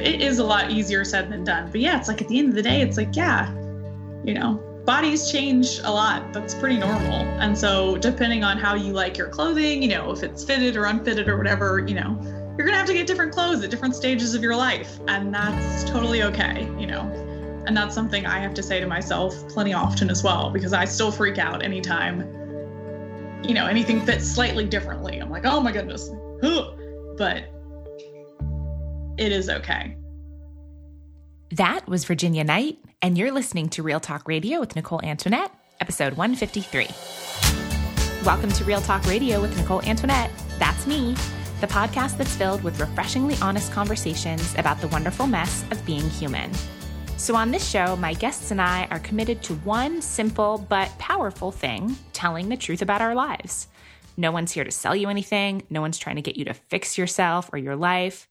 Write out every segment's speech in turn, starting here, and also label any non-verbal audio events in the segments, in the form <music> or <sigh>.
it is a lot easier said than done. But yeah, it's like at the end of the day, it's like, yeah, you know, bodies change a lot. That's pretty normal. And so, depending on how you like your clothing, you know, if it's fitted or unfitted or whatever, you know, you're going to have to get different clothes at different stages of your life. And that's totally okay, you know. And that's something I have to say to myself plenty often as well, because I still freak out anytime, you know, anything fits slightly differently. I'm like, oh my goodness. But it is okay. That was Virginia Knight, and you're listening to Real Talk Radio with Nicole Antoinette, episode 153. Welcome to Real Talk Radio with Nicole Antoinette. That's me, the podcast that's filled with refreshingly honest conversations about the wonderful mess of being human. So, on this show, my guests and I are committed to one simple but powerful thing telling the truth about our lives. No one's here to sell you anything, no one's trying to get you to fix yourself or your life.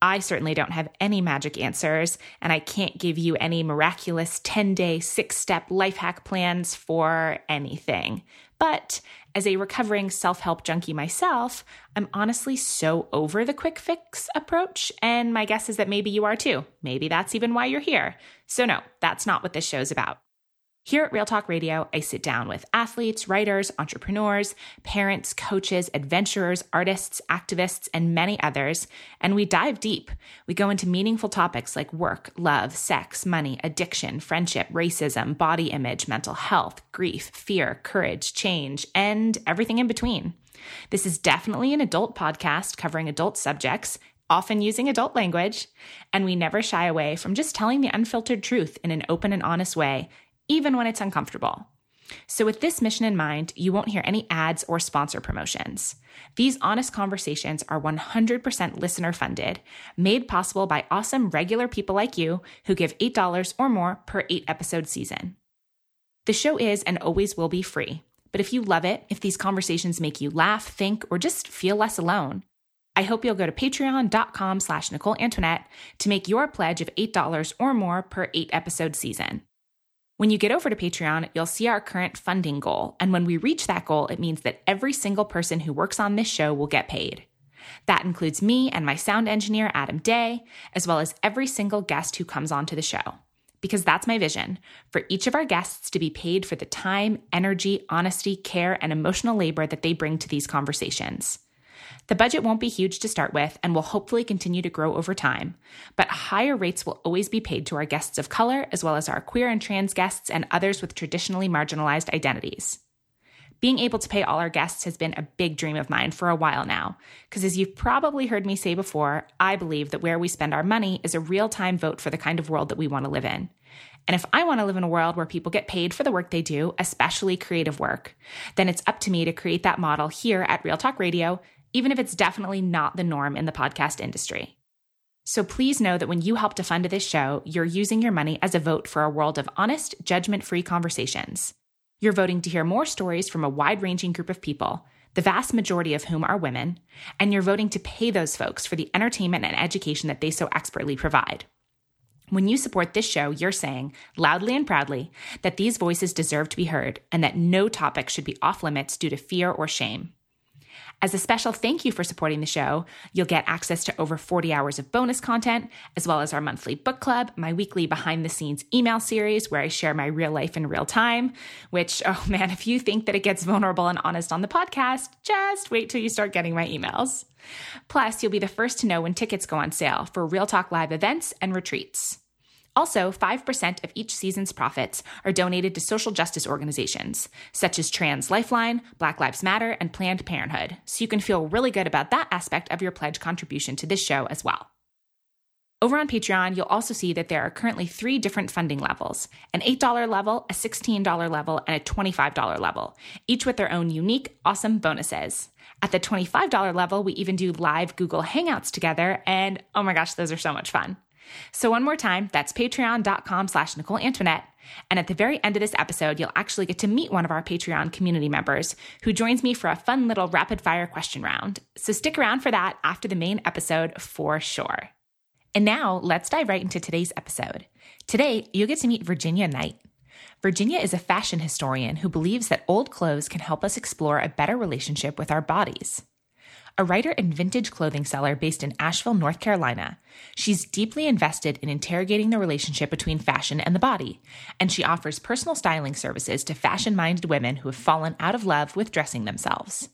I certainly don't have any magic answers, and I can't give you any miraculous 10 day, six step life hack plans for anything. But as a recovering self help junkie myself, I'm honestly so over the quick fix approach, and my guess is that maybe you are too. Maybe that's even why you're here. So, no, that's not what this show's about. Here at Real Talk Radio, I sit down with athletes, writers, entrepreneurs, parents, coaches, adventurers, artists, activists, and many others, and we dive deep. We go into meaningful topics like work, love, sex, money, addiction, friendship, racism, body image, mental health, grief, fear, courage, change, and everything in between. This is definitely an adult podcast covering adult subjects, often using adult language, and we never shy away from just telling the unfiltered truth in an open and honest way even when it's uncomfortable. So, with this mission in mind, you won't hear any ads or sponsor promotions. These honest conversations are 100% listener funded, made possible by awesome regular people like you who give $8 or more per eight episode season. The show is and always will be free, but if you love it, if these conversations make you laugh, think, or just feel less alone, I hope you'll go to patreon.com slash Nicole Antoinette to make your pledge of $8 or more per eight episode season. When you get over to Patreon, you'll see our current funding goal. And when we reach that goal, it means that every single person who works on this show will get paid. That includes me and my sound engineer, Adam Day, as well as every single guest who comes onto the show. Because that's my vision for each of our guests to be paid for the time, energy, honesty, care, and emotional labor that they bring to these conversations. The budget won't be huge to start with and will hopefully continue to grow over time, but higher rates will always be paid to our guests of color, as well as our queer and trans guests and others with traditionally marginalized identities. Being able to pay all our guests has been a big dream of mine for a while now, because as you've probably heard me say before, I believe that where we spend our money is a real time vote for the kind of world that we want to live in. And if I want to live in a world where people get paid for the work they do, especially creative work, then it's up to me to create that model here at Real Talk Radio even if it's definitely not the norm in the podcast industry. So please know that when you help to fund this show, you're using your money as a vote for a world of honest, judgment free conversations. You're voting to hear more stories from a wide ranging group of people, the vast majority of whom are women, and you're voting to pay those folks for the entertainment and education that they so expertly provide. When you support this show, you're saying, loudly and proudly, that these voices deserve to be heard and that no topic should be off limits due to fear or shame. As a special thank you for supporting the show, you'll get access to over 40 hours of bonus content, as well as our monthly book club, my weekly behind the scenes email series where I share my real life in real time. Which, <laughs> oh man, if you think that it gets vulnerable and honest on the podcast, just wait till you start getting my emails. Plus, you'll be the first to know when tickets go on sale for Real Talk Live events and retreats. Also, 5% of each season's profits are donated to social justice organizations, such as Trans Lifeline, Black Lives Matter, and Planned Parenthood, so you can feel really good about that aspect of your pledge contribution to this show as well. Over on Patreon, you'll also see that there are currently three different funding levels an $8 level, a $16 level, and a $25 level, each with their own unique, awesome bonuses. At the $25 level, we even do live Google Hangouts together, and oh my gosh, those are so much fun. So one more time, that's patreon.com slash Nicole Antoinette. And at the very end of this episode, you'll actually get to meet one of our Patreon community members who joins me for a fun little rapid fire question round. So stick around for that after the main episode for sure. And now let's dive right into today's episode. Today, you'll get to meet Virginia Knight. Virginia is a fashion historian who believes that old clothes can help us explore a better relationship with our bodies. A writer and vintage clothing seller based in Asheville, North Carolina. She's deeply invested in interrogating the relationship between fashion and the body, and she offers personal styling services to fashion minded women who have fallen out of love with dressing themselves.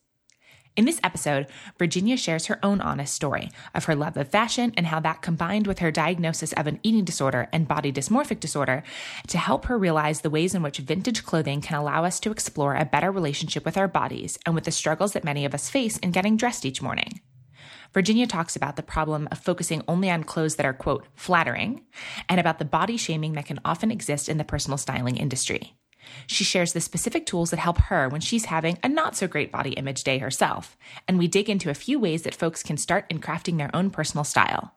In this episode, Virginia shares her own honest story of her love of fashion and how that combined with her diagnosis of an eating disorder and body dysmorphic disorder to help her realize the ways in which vintage clothing can allow us to explore a better relationship with our bodies and with the struggles that many of us face in getting dressed each morning. Virginia talks about the problem of focusing only on clothes that are, quote, flattering, and about the body shaming that can often exist in the personal styling industry. She shares the specific tools that help her when she's having a not so great body image day herself, and we dig into a few ways that folks can start in crafting their own personal style.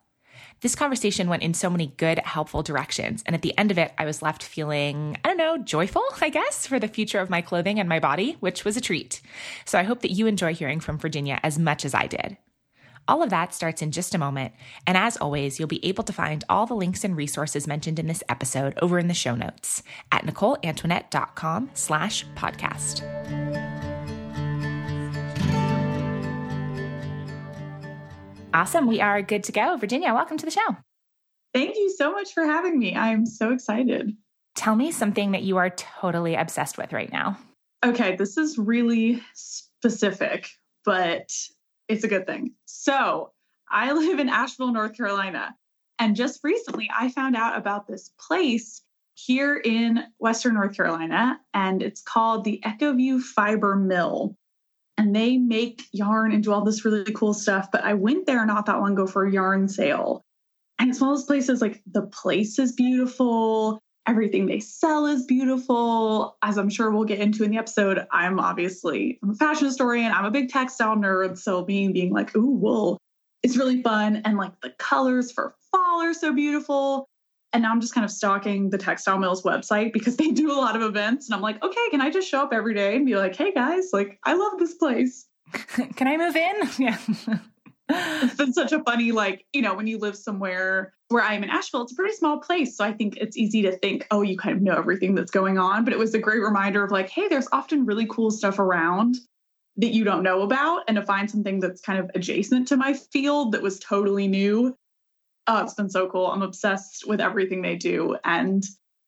This conversation went in so many good, helpful directions, and at the end of it, I was left feeling, I don't know, joyful, I guess, for the future of my clothing and my body, which was a treat. So I hope that you enjoy hearing from Virginia as much as I did. All of that starts in just a moment. And as always, you'll be able to find all the links and resources mentioned in this episode over in the show notes at NicoleAntoinette.com slash podcast. Awesome. We are good to go. Virginia, welcome to the show. Thank you so much for having me. I'm so excited. Tell me something that you are totally obsessed with right now. Okay, this is really specific, but it's a good thing. So I <laughs> live in Asheville, North Carolina. And just recently, I found out about this place here in Western North Carolina, and it's called the Echoview Fiber Mill. And they make yarn and do all this really cool stuff. But I went there not that long ago for a yarn sale. And it's one of those places like the place is beautiful everything they sell is beautiful. As I'm sure we'll get into in the episode, I'm obviously I'm a fashion historian. I'm a big textile nerd. So being being like, ooh, wool is really fun. And like the colors for fall are so beautiful. And now I'm just kind of stalking the Textile Mills website because they do a lot of events. And I'm like, okay, can I just show up every day and be like, hey guys, like I love this place. <laughs> can I move in? <laughs> Yeah <laughs> it's been such a funny, like, you know, when you live somewhere where I am in Asheville, it's a pretty small place. So I think it's easy to think, oh, you kind of know everything that's going on. But it was a great reminder of like, hey, there's often really cool stuff around that you don't know about. And to find something that's kind of adjacent to my field that was totally new. Oh, it's been so cool. I'm obsessed with everything they do. And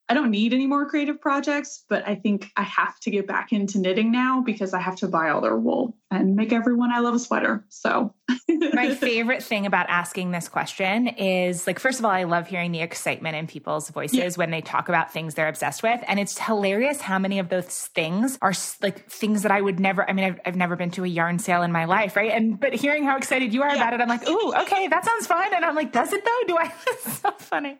I don't need any more creative projects, but I think I have to get back into knitting now because I have to buy all their wool and make everyone I love a sweater. So, <laughs> my favorite thing about asking this question is like, first of all, I love hearing the excitement in people's voices yeah. when they talk about things they're obsessed with. And it's hilarious how many of those things are like things that I would never, I mean, I've, I've never been to a yarn sale in my life, right? And, but hearing how excited you are yeah. about it, I'm like, ooh, okay, that sounds fun. And I'm like, does it though? Do I? <laughs> so funny.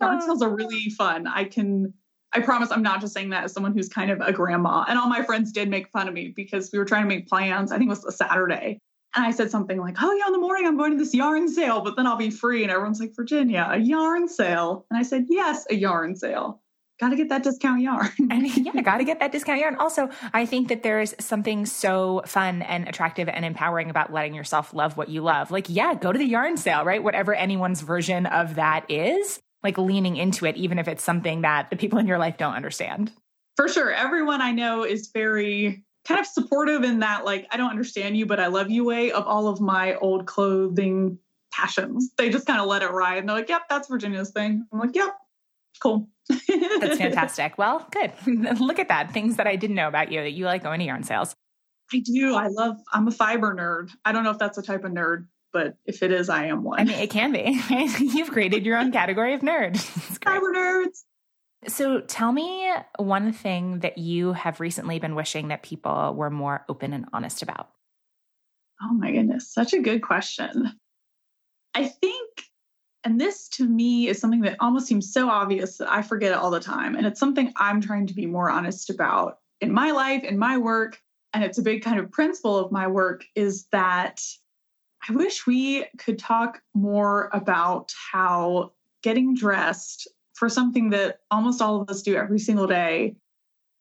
Yarn um, sales are really fun. I can I promise I'm not just saying that as someone who's kind of a grandma. And all my friends did make fun of me because we were trying to make plans. I think it was a Saturday. And I said something like, oh, yeah, in the morning I'm going to this yarn sale, but then I'll be free. And everyone's like, Virginia, a yarn sale. And I said, yes, a yarn sale. Got to get that discount yarn. <laughs> and yeah, got to get that discount yarn. Also, I think that there's something so fun and attractive and empowering about letting yourself love what you love. Like, yeah, go to the yarn sale, right? Whatever anyone's version of that is like leaning into it, even if it's something that the people in your life don't understand. For sure. Everyone I know is very kind of supportive in that, like, I don't understand you, but I love you way of all of my old clothing passions. They just kind of let it ride and they're like, yep, that's Virginia's thing. I'm like, yep, cool. that's <laughs> fantastic. Well, good. <laughs> Look at that. Things that I didn't know about you that you like going to yarn sales. I do. I love, I'm a fiber nerd. I don't know if that's a type of nerd, but if it is, I am one. I mean, it can be. <laughs> You've created your own category of nerd. Cyber nerds. So tell me one thing that you have recently been wishing that people were more open and honest about. Oh my goodness, such a good question. I think, and this to me is something that almost seems so obvious that I forget it all the time. And it's something I'm trying to be more honest about in my life, in my work. And it's a big kind of principle of my work is that I wish we could talk more about how getting dressed for something that almost all of us do every single day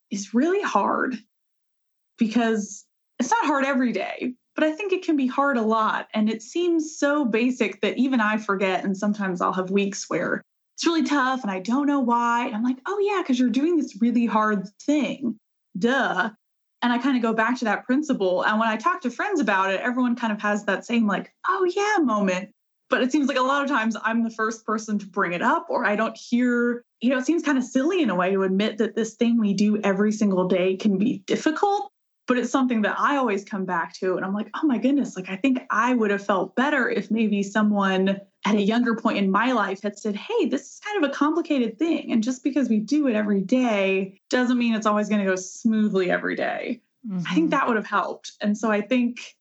is really hard because it's not hard every day, but I think it can be hard a lot. And it seems so basic that even I forget. And sometimes I'll have weeks where it's really tough and I don't know why. And I'm like, oh, yeah, because you're doing this really hard thing. Duh. And I kind of go back to that principle. And when I talk to friends about it, everyone kind of has that same, like, oh, yeah, moment. But it seems like a lot of times I'm the first person to bring it up, or I don't hear, you know, it seems kind of silly in a way to admit that this thing we do every single day can be difficult. But it's something that I always come back to. And I'm like, oh my goodness, like I think I would have felt better if maybe someone at a younger point in my life had said, hey, this is kind of a complicated thing. And just because we do it every day doesn't mean it's always going to go smoothly every day. Mm-hmm. I think mm-hmm. that would have helped. And so I think,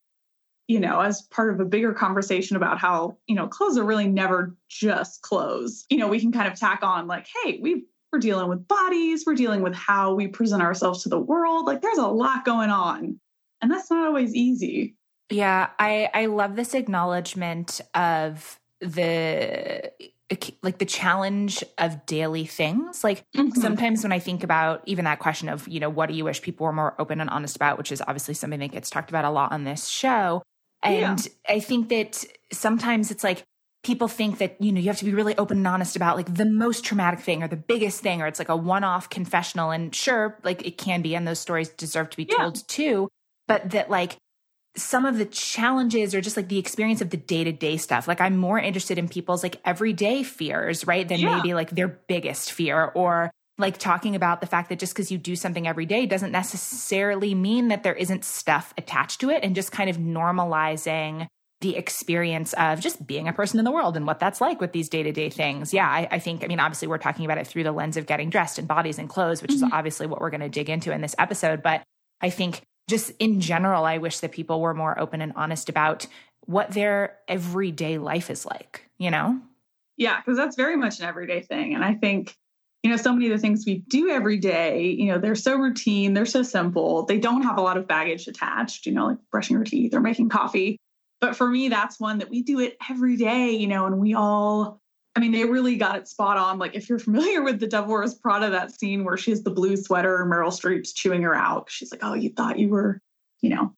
you know, as part of a bigger conversation about how, you know, clothes are really never just clothes, you know, we can kind of tack on like, hey, we we're dealing with bodies, we're dealing with how we present ourselves to the world. Like there's a lot going on. And that's not always easy. Yeah, I I love this acknowledgement of the like the challenge of daily things like mm-hmm. sometimes when i think about even that question of you know what do you wish people were more open and honest about which is obviously something that gets talked about a lot on this show and yeah. i think that sometimes it's like people think that you know you have to be really open and honest about like the most traumatic thing or the biggest thing or it's like a one-off confessional and sure like it can be and those stories deserve to be yeah. told too but that like some of the challenges or just like the experience of the day to day stuff. Like I'm more interested in people's like everyday fears, right? Than yeah. maybe like their biggest fear or like talking about the fact that just because you do something every day doesn't necessarily mean that there isn't stuff attached to it and just kind of normalizing the experience of just being a person in the world and what that's like with these day to day things. Yeah, I, I, think, I mean, obviously, we're talking about it through the lens of getting dressed and bodies and clothes, which mm-hmm. is obviously what we're going to dig into in this episode. But I think just in general, I wish that people were more open and honest about what their everyday life is like, you know? Yeah, because that's very much an everyday thing. And I think, you know, so many of the things we do every day, you know, they're so routine, they're so simple, they don't have a lot of baggage attached, you know, like brushing your teeth or making coffee. But for me, that's one that we do it every day, you know, and we all I mean, they really got it spot on. Like, if you're familiar with the Devil Wears Prada, that scene where she has the blue sweater and Meryl Streep's chewing her out. She's like, "Oh, you thought you were, you know,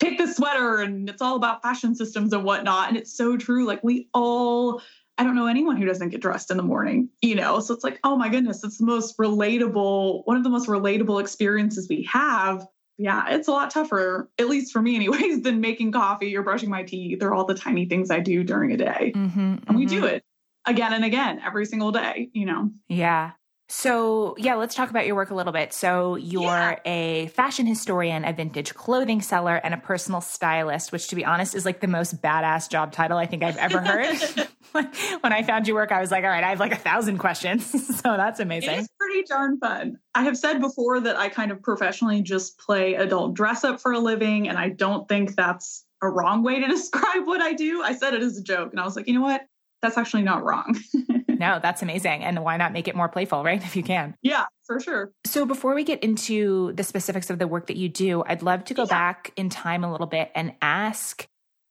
pick the sweater, and it's all about fashion systems and whatnot." And it's so true. Like, we all, I don't know anyone who doesn't get dressed in the morning, you know. So it's like, oh my goodness, it's the most relatable, one of the most relatable experiences we have. Yeah, it's a lot tougher, at least for me, anyways, <laughs> than making coffee or brushing my teeth. They're all the tiny things I do during a day, mm-hmm, and mm-hmm. we do mm-hmm. it again and again every single day, you know? Yeah. So, yeah, let's talk about your work a little bit. So, you're yeah. a fashion historian, a vintage clothing seller, and a personal stylist, which, to be honest, is like the most badass job title I think I've ever heard. <laughs> <laughs> when I found your work, I was like, all right, I have like a thousand questions. <laughs> so, that's amazing. It's pretty darn fun. I have said before that I kind of professionally just play adult dress up for a living, and I don't think that's a wrong way to describe what I do. I said it as a joke, and I was like, you know what? that's actually not wrong. No, that's amazing. And why not make it more playful, right? <laughs> If you can. Yeah, for sure. So before we get into the specifics of the work that you do, I'd love to go yeah. back in time a little bit and ask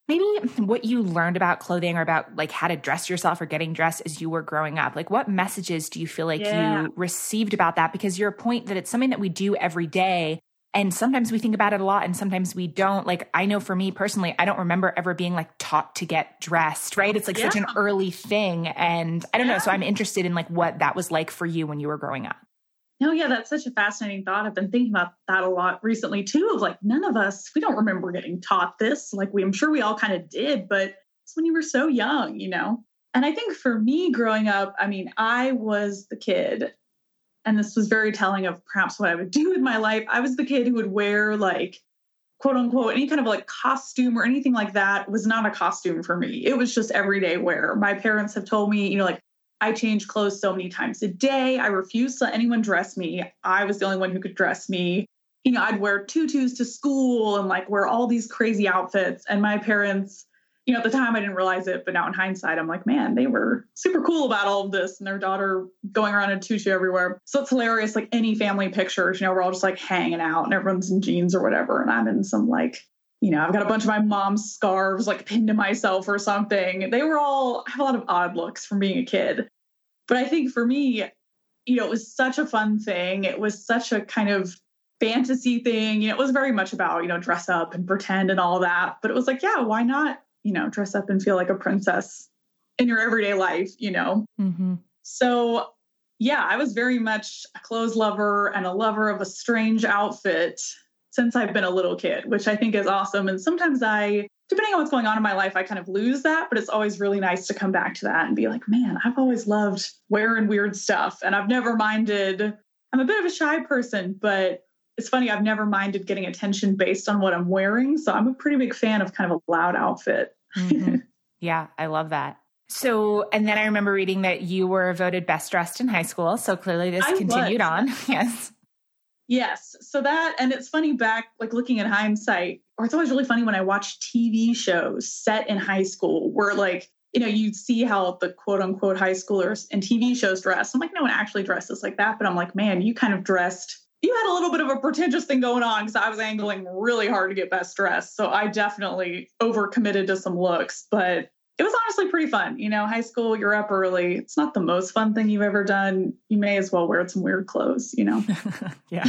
maybe what you learned about clothing or about like how to dress yourself or getting dressed as you were growing up. Like what messages do you feel like yeah. you received about that? Because your point that it's something that we do every day and sometimes we think about it a lot and sometimes we don't. Like, I know for me personally, I don't remember ever being like taught to get dressed, right? It's like yeah. such an early thing. And I don't yeah. know. So I'm interested in like what that was like for you when you were growing up. No, yeah, that's such a fascinating thought. I've been thinking about that a lot recently too. Of like, none of us, we don't remember getting taught this. Like, we, I'm sure we all kind of did, but it's when you were so young, you know? And I think for me growing up, I mean, I was the kid and this was very telling of perhaps what I would <laughs> do with my life. I was the kid who would wear like quote unquote any kind of like costume or anything like that was not a costume for me. It was just everyday wear. My parents have told me, you know, like I change clothes so many times a day. I refused to let anyone dress me. I was the only one who could dress me. You know, I'd wear tutus to school and like wear all these crazy outfits. And my parents you know, at the time I didn't realize it, but now in hindsight, I'm like, man, they were super cool about all of this and their daughter going around in tutu everywhere. So it's hilarious. Like any family pictures, you know, we're all just like hanging out and everyone's in jeans or whatever. And I'm in some like, you know, I've got a bunch of my mom's scarves like pinned to myself or something. They were all, I have a lot of odd looks from being a kid. But I think for me, you know, it was such a fun thing. It was such a kind of fantasy thing. You know, it was very much about, you know, dress up and pretend and all that. But it was like, yeah, why not you know, dress up and feel like a princess in your everyday life, you know? Mm-hmm. So, yeah, I was very much a clothes lover and a lover of a strange outfit since I've been a little kid, which I think is awesome. And sometimes I, depending on what's going on in my life, I kind of lose that, but it's always really nice to come back to that and be like, man, I've always loved wearing weird stuff. And I've never minded, I'm a bit of a shy person, but it's funny, I've never minded getting attention based on what I'm wearing. So I'm a pretty big fan of kind of a loud outfit. Mm-hmm. <laughs> yeah, I love that. So, and then I remember reading that you were voted best dressed in high school. So clearly this I continued was. on. <laughs> yes. Yes. So that, and it's funny back, like looking at hindsight, or it's always really funny when I watch TV shows set in high school where, like, you know, you see how the quote unquote high schoolers in TV shows dress. I'm like, no one actually dresses like that. But I'm like, man, you kind of dressed, you had a little bit of a pretentious thing going on because I was angling really hard to get best dressed. So I definitely overcommitted to some looks. But it was honestly pretty fun. You know, high school, you're up early. It's not the most fun thing you've ever done. You may as well wear some weird clothes, you know? <laughs> yeah.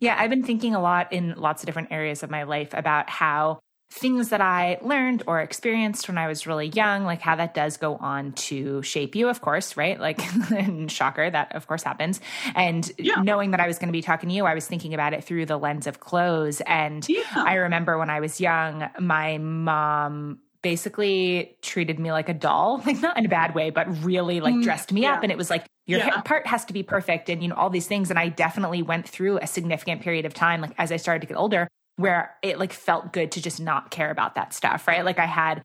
yeah. I've been thinking a lot in lots of different areas of my life about how things that I learned or experienced when I was really young, like how that does go on to shape you, of course, right? Like, <laughs> shocker, that of course happens. And yeah. knowing that I was going to be talking to you, I was thinking about it through the lens of clothes. And yeah. I remember when I was young, my mom basically treated me like a doll, <laughs> like not in a bad way, but really like mm, dressed me yeah. up. And it was like, your yeah. part has to be perfect and, you know, all these things. And I definitely went through a significant period of time, like as I started to get older, where it like felt good to just not care about that stuff, right? Like I had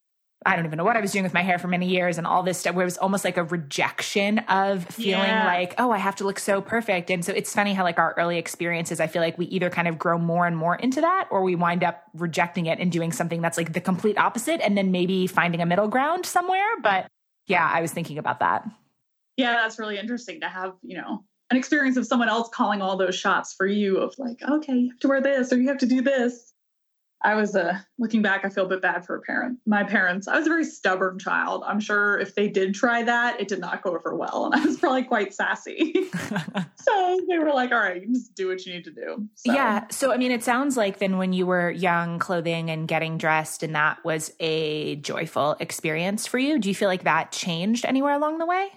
I don't even know what I was doing with my hair for many years and all this stuff where it was almost like a rejection of feeling yeah. like, oh, I have to look so perfect. And so it's funny how like our early experiences, I feel like we either kind of grow more and more into that or we wind up rejecting it and doing something that's like the complete opposite and then maybe finding a middle ground somewhere. But yeah, I was thinking about that. Yeah, that's really interesting to have, you know, an experience of someone else calling all those shots for you of like, okay, you have to wear this or you have to do this. I was uh, looking back, I feel a bit bad for a parent. My parents, I was a very stubborn child. I'm sure if they did try that, it did not go over well. And I was <laughs> probably quite sassy. <laughs> so they were like, all right, you just do what you need to do. So. Yeah. So, I mean, it sounds like then when you were young, clothing and getting dressed, and that was a joyful experience for you. Do you feel like that changed anywhere along the way?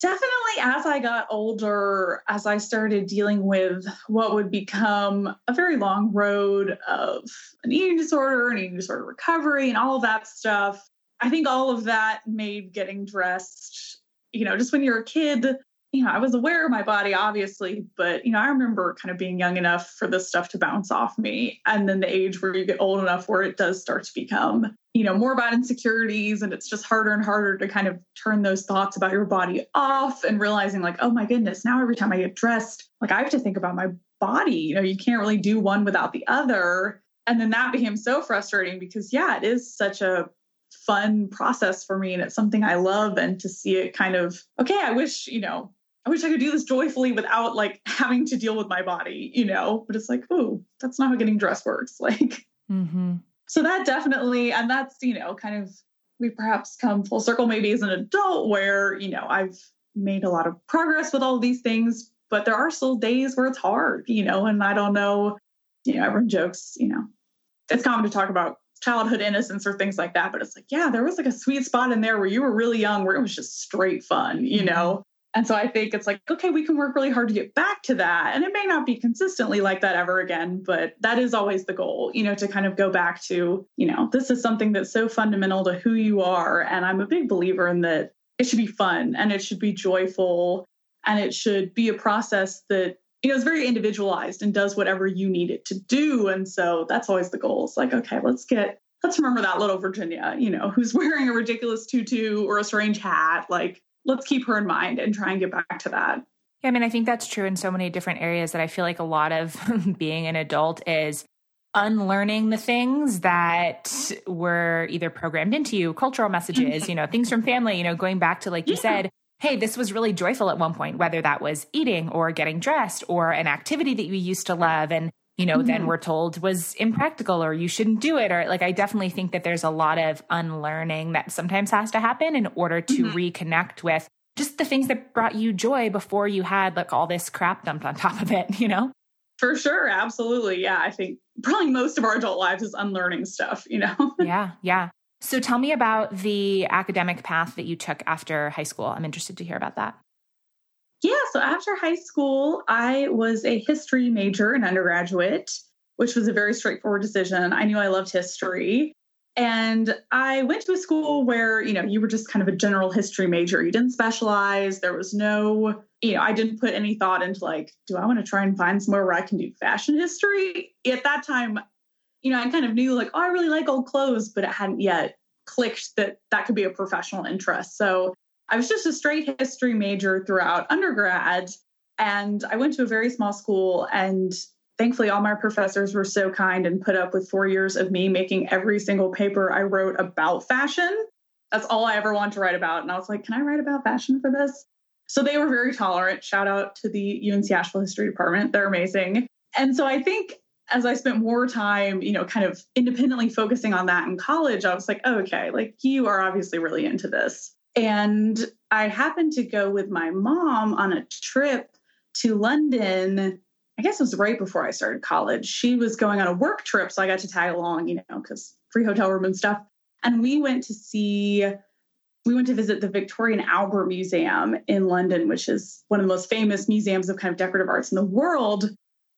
Definitely as I got older, as I started dealing with what would become a very long road of an eating disorder, an eating disorder recovery, and all of that stuff, I think all of that made getting dressed, you know, just when you're a kid, you know, I was aware of my body, obviously, but, you know, I remember kind of being young enough for this stuff to bounce off me. And then the age where you get old enough where it does start to become you know more about insecurities and it's just harder and harder to kind of turn those thoughts about your body off and realizing like oh my goodness now every time i get dressed like i have to think about my body you know you can't really do one without the other and then that became so frustrating because yeah it is such a fun process for me and it's something i love and to see it kind of okay i wish you know i wish i could do this joyfully without like <laughs> having to deal with my body you know but it's like oh that's not how getting dressed works <laughs> like mm-hmm so that definitely, and that's, you know, kind of, we perhaps come full circle maybe as an adult where, you know, I've made a lot of progress with all these things, but there are still days where it's hard, you know, and I don't know, you know, everyone jokes, you know, it's common to talk about childhood innocence or things like that, but it's like, yeah, there was like a sweet spot in there where you were really young where it was just straight fun, you mm-hmm. know? And so I think it's like, okay, we can work really hard to get back to that. And it may not be consistently like that ever again, but that is always the goal, you know, to kind of go back to, you know, this is something that's so fundamental to who you are. And I'm a big believer in that it should be fun and it should be joyful and it should be a process that, you know, is very individualized and does whatever you need it to do. And so that's always the goal. It's like, okay, let's get, let's remember that little Virginia, you know, who's <laughs> wearing a ridiculous tutu or a strange hat. Like, let's keep her in mind and try and get back to that. Yeah, I mean, I think that's true in so many different areas that I feel like a lot of <laughs> being an adult is unlearning the things that were either programmed into you, cultural messages, you know, things from family, you know, going back to, like you said, hey, this was really joyful at one point, whether that was eating or getting dressed or an activity that you used to love. And, you know, mm-hmm. then we're told was impractical or you shouldn't do it. Or like, I definitely think that there's a lot of unlearning that sometimes has to happen in order to mm-hmm. reconnect with just the things that brought you joy before you had like all this crap dumped on top of it, you know? For sure. Absolutely. Yeah. I think probably most of our adult lives is unlearning stuff, you know? <laughs> yeah. Yeah. So tell me about the academic path that you took after high school. I'm interested to hear about that. Yeah, so after high school, I was a history major in undergraduate, which was a very straightforward decision. I knew I loved history. And I went to a school where, you know, you were just kind of a general history major. You didn't specialize. There was no, you know, I didn't put any thought into like, do I want to try and find somewhere where I can do fashion history? At that time, you know, I kind of knew like, oh, I really like old clothes, but it hadn't yet clicked that that could be a professional interest. So I was just a straight history major throughout undergrad. And I went to a very small school and thankfully all my professors were so kind and put up with four years of me making every single paper I wrote about fashion. That's all I ever wanted to write about. And I was like, can I write about fashion for this? So they were very tolerant. Shout out to the UNC Asheville History Department. They're amazing. And so I think as I spent more time, you know, kind of independently focusing on that in college, I was like, oh, okay, like you are obviously really into this. And I happened to go with my mom on a trip to London. I guess it was right before I started college. She was going on a work trip, so I got to tag along, you know, because free hotel room and stuff. And we went to see, we went to visit the Victoria and Albert Museum in London, which is one of the most famous museums of kind of decorative arts in the world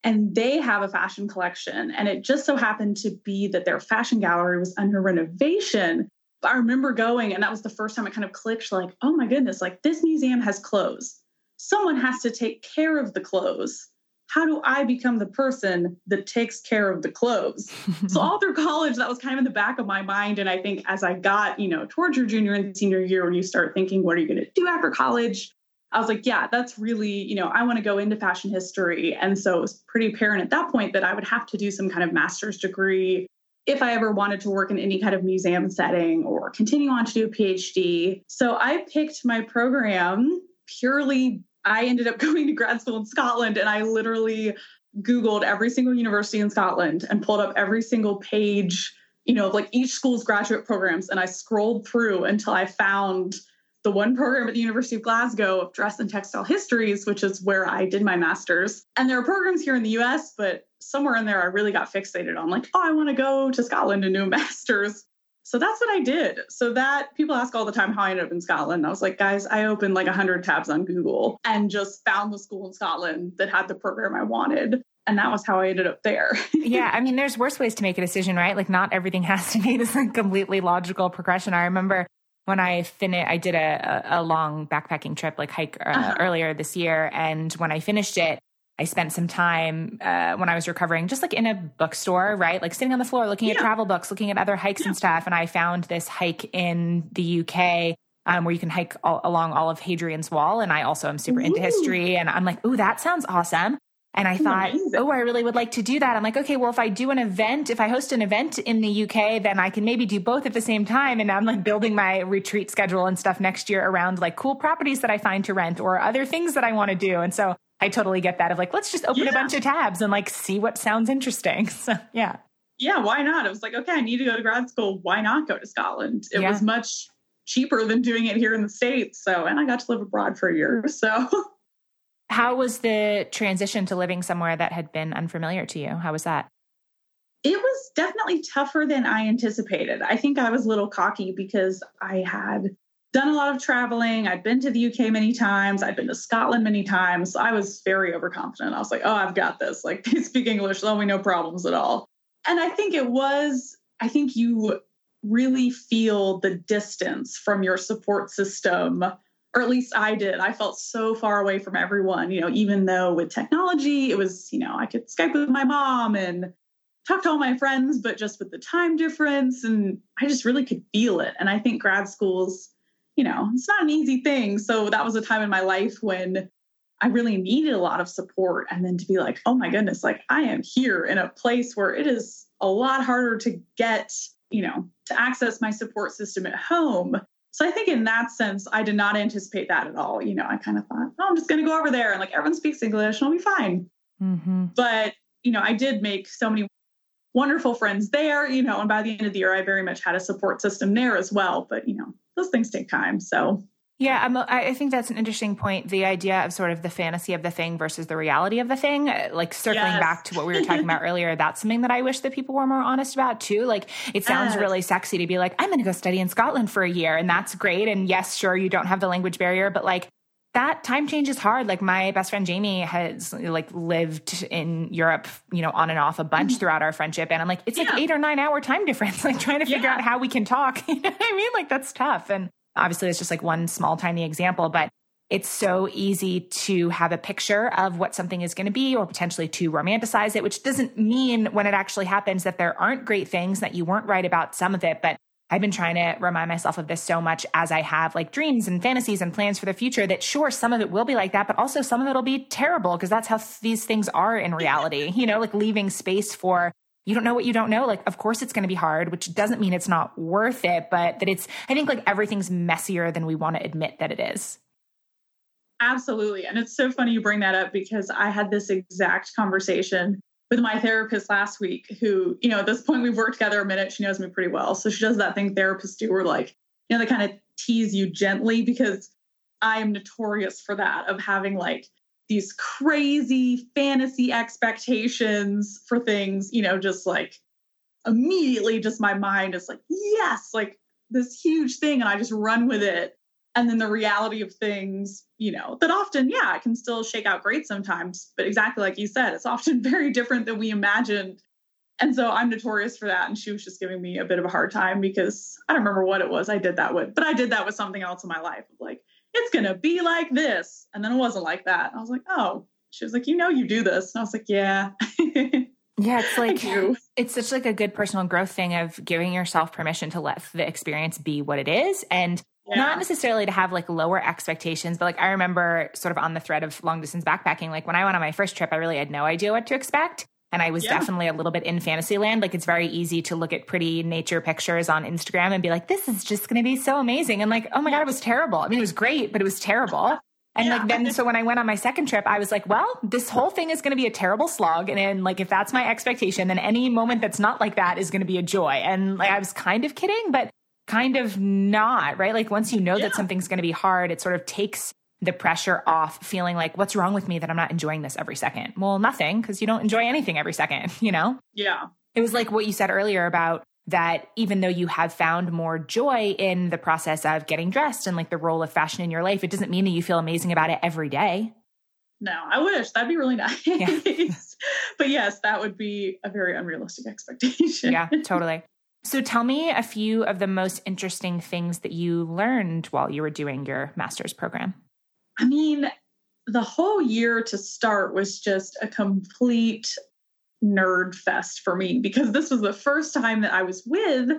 and they have a fashion collection. And it just so happened to be that their fashion gallery was under renovation. I remember going, and that was the first time it kind of clicked like, oh my goodness, like this museum has clothes. Someone has to take care of the clothes. How do I become the person that takes care of the clothes? so <laughs> all through college, that was kind of in the back of my mind. And I think as I got, you know, towards your junior and senior year, when you start thinking, what are you going to do after college? I was like, yeah, that's really, you know, I want to go into fashion history. And so it was pretty apparent at that point that I would have to do some kind of master's degree if I ever wanted to work in any kind of museum setting or continue on to do a PhD. So I picked my program purely, I ended up <laughs> going to grad school in Scotland and I literally Googled every single university in Scotland and pulled up every single page, you know, of like each school's graduate programs. And I scrolled through until I found the one program at the University of Glasgow of Dress and Textile Histories, which is where I did my master's. And there are programs here in the US, but somewhere in there I really got fixated on like, oh, I want to go to Scotland and do a <laughs> master's. So that's what I did. So that people ask all the time how I ended up in Scotland. I was like, guys, I opened like 100 tabs on Google and just found the school in Scotland that had the program I wanted. And that was how I ended up there. <laughs> yeah. I mean, there's worse ways to make a decision, right? Like, not everything <laughs> has to be this like completely logical progression. I remember when I finished, I did a, a long backpacking trip, like hike uh, uh-huh. earlier this year. And when I finished it, I spent some time uh, when I was recovering, just like in a bookstore, right? Like sitting on the floor, looking yeah. at travel books, looking at other hikes yeah. and stuff. And I found this hike in the UK um, where you can hike all, along all of Hadrian's Wall. And I also am super Ooh. into history. And I'm like, ooh, that sounds awesome. And I thought, Amazing. oh, I really would like to do that. I'm like, okay, well, if I do an event, if I host an event in the UK, then I can maybe do both at the same time. And I'm like building my retreat schedule and stuff next year around like cool properties that I find to rent or other things that I want to do. And so I totally get that of like, let's just open yeah. a bunch of tabs and like see what sounds interesting. <laughs> So yeah. Yeah, why not? It was like, okay, I need to go to grad school. Why not go to Scotland? It yeah. was much cheaper than doing it here in the States. So, and I got to live abroad for a year. <laughs> So How was the transition to living somewhere that had been unfamiliar to you? How was that? It was definitely tougher than I anticipated. I think I was a little cocky because I had done a lot of traveling. I'd been to the UK many times. I'd been to Scotland many times. I was very overconfident. I was like, oh, I've got this. Like, <laughs> they speak English. There'll be no problems at all. And I think it was, I think you really feel the distance from your support system or at least I did. I felt so far away from everyone, you know, even though with technology, it was, you know, I could Skype with my mom and talk to all my friends, but just with the time difference. And I just really could feel it. And I think grad schools, you know, it's not an easy thing. So that was a time in my life when I really needed a lot of support. And then to be like, oh my goodness, like I am here in a place where it is a lot harder to get, you know, to access my support system at home so I think in that sense, I did not anticipate that at all. You know, I kind of thought, oh, I'm just going to go over there and like everyone speaks English and I'll be fine. Mm-hmm. But, you know, I did make so many wonderful friends there, you know, and by the end of the year, I very much had a support system there as well. But, you know, those things take time. So yeah, I'm, I think that's an interesting point. The idea of sort of the fantasy of the thing versus the reality of the thing. Like circling yes. back to what we were talking about earlier, that's something that I wish that people were more honest about too. Like it sounds yes. really sexy to be like, I'm going to go study in Scotland for a year, and that's great. And yes, sure, you don't have the language barrier, but like that time change is hard. Like my best friend Jamie has like lived in Europe, you know, on and off a bunch mm-hmm. throughout our friendship. And I'm like, it's yeah. like eight or nine hour time difference, <laughs> like trying to figure yeah. out how we can talk. <laughs> you know what I mean? Like that's tough. And obviously it's just like one small, tiny example, but it's so easy to have a picture of what something is going to be or potentially to romanticize it, which doesn't mean when it actually happens that there aren't great things that you weren't right about some of it, but I've been trying to remind myself of this so much as I have like dreams and fantasies and plans for the future that sure, some of it will be like that, but also some of it will be terrible because that's how th- these things are in reality, you know, like leaving space for you don't know what you don't know. Like, of course it's going to be hard, which doesn't mean it's not worth it, but that it's, I think like everything's messier than we want to admit that it is. Absolutely. And it's so funny you bring that up because I had this exact conversation with my therapist last week, who, you know, at this point we've worked together a minute. She knows me pretty well. So she does that thing therapists do where like, you know, they kind of tease you gently because I am notorious for that of having like these crazy fantasy expectations for things, you know, just like immediately just my mind is like, yes, like this huge thing. And I just run with it and then the reality of things you know that often yeah it can still shake out great sometimes. But exactly like you said it's often <laughs> very different than we imagined. And so i'm notorious for that. And she was just giving me a bit of a hard time because i don't remember what it was i did that with but i did that with something else in my life like it's going to be like this. And then it wasn't like that. And i was like oh. She was like you know you do this. And i was like yeah. <laughs> Yeah, it's like it's such like a good personal growth thing of giving yourself permission to let the experience be what it is. And yeah. Not necessarily to have like lower expectations, but like I remember sort of on the thread of long distance backpacking, like when I went on my first trip, I really had no idea what to expect. And I was yeah. definitely a little bit in fantasy land. Like it's very easy to look at pretty nature pictures on Instagram and be like, this is just going to be so amazing. And like, oh my God, it was terrible. I mean, it was great, but it was terrible. And yeah. like then, so when I went on my second trip, I was like, well, this whole thing is going to be a terrible slog. And then like, if that's my expectation, then any moment that's not like that is going to be a joy. And like, I was kind of kidding, but kind of not, right? Like once you know yeah. that something's going to be hard, it sort of takes the pressure off feeling like, what's wrong with me that I'm not enjoying this every second? Well, nothing, because you don't enjoy anything every second, <laughs> you know? Yeah. It was like what you said earlier about that even though you have found more joy in the process of getting dressed and like the role of fashion in your life, it doesn't mean that you feel amazing about it every day. No, I wish that'd be really <laughs> nice. Yeah. but yes, that would be a very unrealistic <laughs> expectation. yeah, totally. So tell me a few of the most interesting things that you learned while you were doing your master's program. I mean, the whole year to start was just a complete nerd fest for me because this was the first time that I was with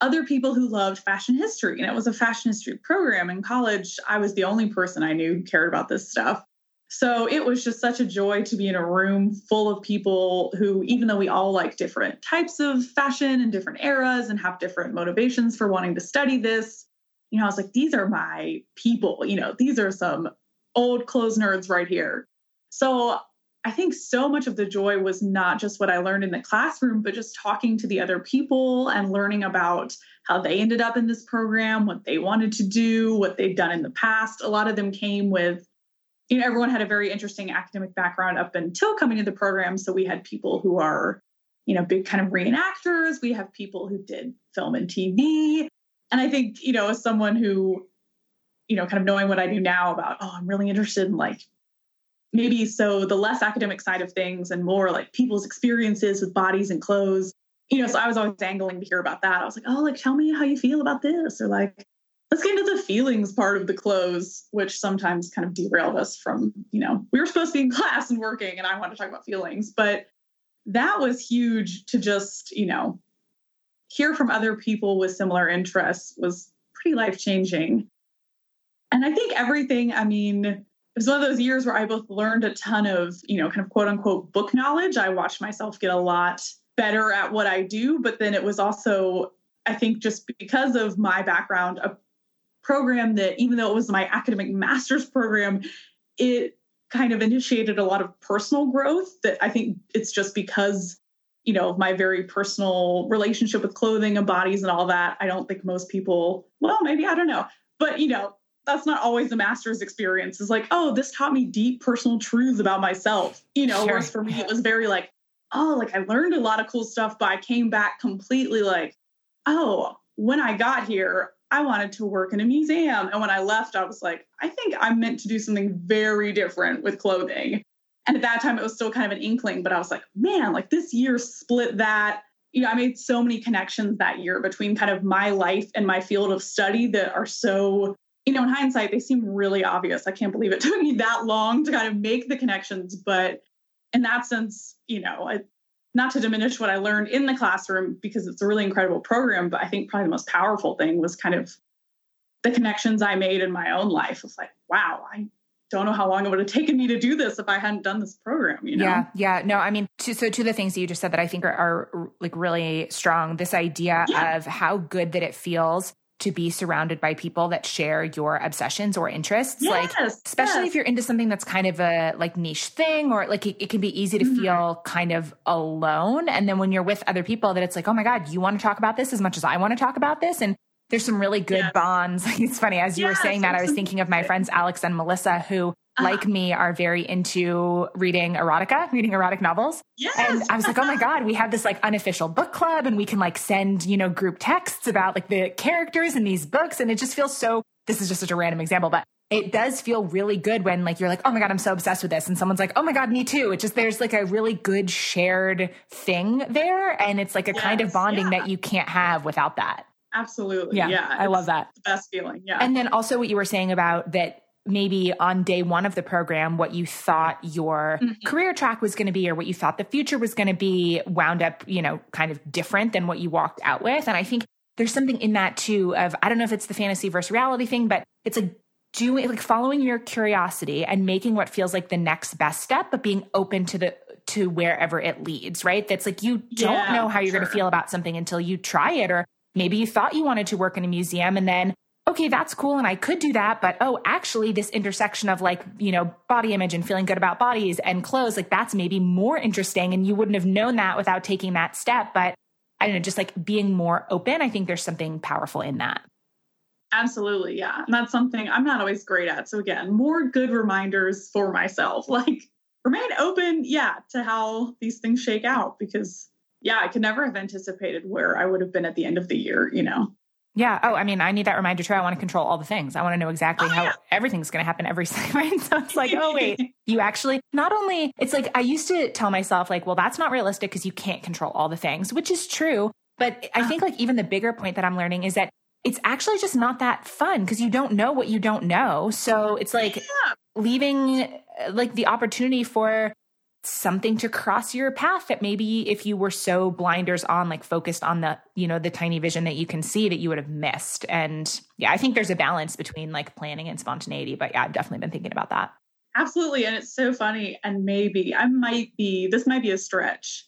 other people who loved fashion history. And it was a fashion history program in college. I was the only person I knew who cared about this stuff. So it was just such a joy to be in a room full of people who, even though we all like different types of fashion and different eras and have different motivations for wanting to study this, you know, I was like, these are my people, you know, these are some old clothes nerds right here. So I think so much of the joy was not just what I learned in the classroom, but just talking to the other people and learning about how they ended up in this program, what they wanted to do, what they've done in the past. A lot of them came with you know, everyone had a very interesting academic background up until coming to the program. So we had people who are, you know, big kind of reenactors. We have people who did film and TV. And I think, you know, as someone who, you know, kind of knowing what I do now about, oh, I'm really interested in like maybe so the less academic side of things and more like people's experiences with bodies and clothes. You know, so I was always angling to hear about that. I was like, oh, like tell me how you feel about this, or like, let's get into the feelings part of the clothes, which sometimes kind of derailed us from, you know, we were supposed to be in <laughs> class and working, and I wanted to talk about feelings. But that was huge to just, you know, hear from other people with similar interests was pretty life changing. And I think everything, I mean, it was one of those years where I both learned a ton of, you know, kind of quote unquote book knowledge. I watched myself get a lot better at what I do, but then it was also, I think, just because of my background, a program that even though it was my academic master's program, it kind of initiated a lot of personal growth that I think it's just because you know my very personal relationship with clothing and bodies and all that. I don't think most people well maybe i don't know. But you know that's not always the master's experience. It's like oh this taught me deep personal truths about myself. You know sure. whereas for me it was very like oh like i learned a lot of cool stuff but i came back completely like oh when I got here, I wanted to work in a museum. And when I left, I was like, I think I'm meant to do something very different with clothing. And at that time, it was still kind of an inkling, but I was like, man, like this year split that. You know, I made so many connections that year between kind of my life and my field of study that are so, you know, in hindsight, they seem really obvious. I can't believe it <laughs> took me that long to kind of make the connections. But in that sense, you know, I, not to diminish what I learned in the classroom because it's a really incredible program, but I think probably the most powerful thing was kind of the connections I made in my own life. It's like, wow, I don't know how long it would have taken me to do this if I hadn't done this program, you know? Yeah, yeah. No, I mean, to, so two of the things that you just said that I think are, are like really strong, this idea yeah. of how good that it feels to be surrounded by people that share your obsessions or interests. Yes, like, especially yes. if you're into something that's kind of a like niche thing or like it, it can be easy to mm-hmm. feel kind of alone. And then when you're with other people that it's like, oh my God, you want to talk about this as much as I want to talk about this. And there's some really good yes. bonds. <laughs> it's funny. As you were saying that, I was thinking of my friends, Alex and Melissa, who. Uh-huh. like me are very into reading erotica, reading erotic novels. Yes. And I was like, oh my God, we have this like unofficial book club and we can like send, you know, group texts about like the characters in these books. And it just feels so, this is just such a random example, but it does feel really good when like you're like, oh my God, I'm so obsessed with this. And someone's like, oh my God, me too. It just, there's like a really good shared thing there. And it's like a yes, kind of bonding yeah. that you can't have without that. Absolutely. Yeah. yeah I love that. The best feeling. Yeah. And then also what you were saying about that maybe on day one of the program, what you thought your mm-hmm. career track was going to be or what you thought the future was going to be wound up, you know, kind of different than what you walked out with. And I think there's something in that too of, I don't know if it's the fantasy versus reality thing, but it's like doing, like following your curiosity and making what feels like the next best step, but being open to the, to wherever it leads, right? That's like you don't yeah, know how you're sure. going to feel about something until you try it. Or maybe you thought you wanted to work in a museum and then okay, that's cool. And I could do that. But oh, actually, this intersection of like, you know, body image and feeling good about bodies and clothes, like that's maybe more interesting. And you wouldn't have known that without taking that step. But I don't know, just like being more open, I think there's something powerful in that. Absolutely. Yeah. And that's something I'm not always great at. So again, more good reminders for myself. <laughs> Like remain open, yeah, to how these things shake out because yeah, I could never have anticipated where I would have been at the end of the year, you know. Yeah. Oh, I mean, I need that reminder too. I want to control all the things. I want to know exactly oh, how yeah. everything's going to happen every <laughs> second. So it's like, oh, wait, <laughs> you actually, not only, it's like, I used to tell myself, like, well, that's not realistic because you can't control all the things, which is true. But I think, like, even the bigger point that I'm learning is that it's actually just not that fun because you don't know what you don't know. So it's like yeah. leaving, like, the opportunity for something to cross your path that maybe if you were so blinders on like focused on the you know the tiny vision that you can see that you would have missed. And yeah i think there's a balance between like planning and spontaneity but yeah i've definitely been thinking about that. Absolutely. And it's so funny. And maybe i might be this might be a stretch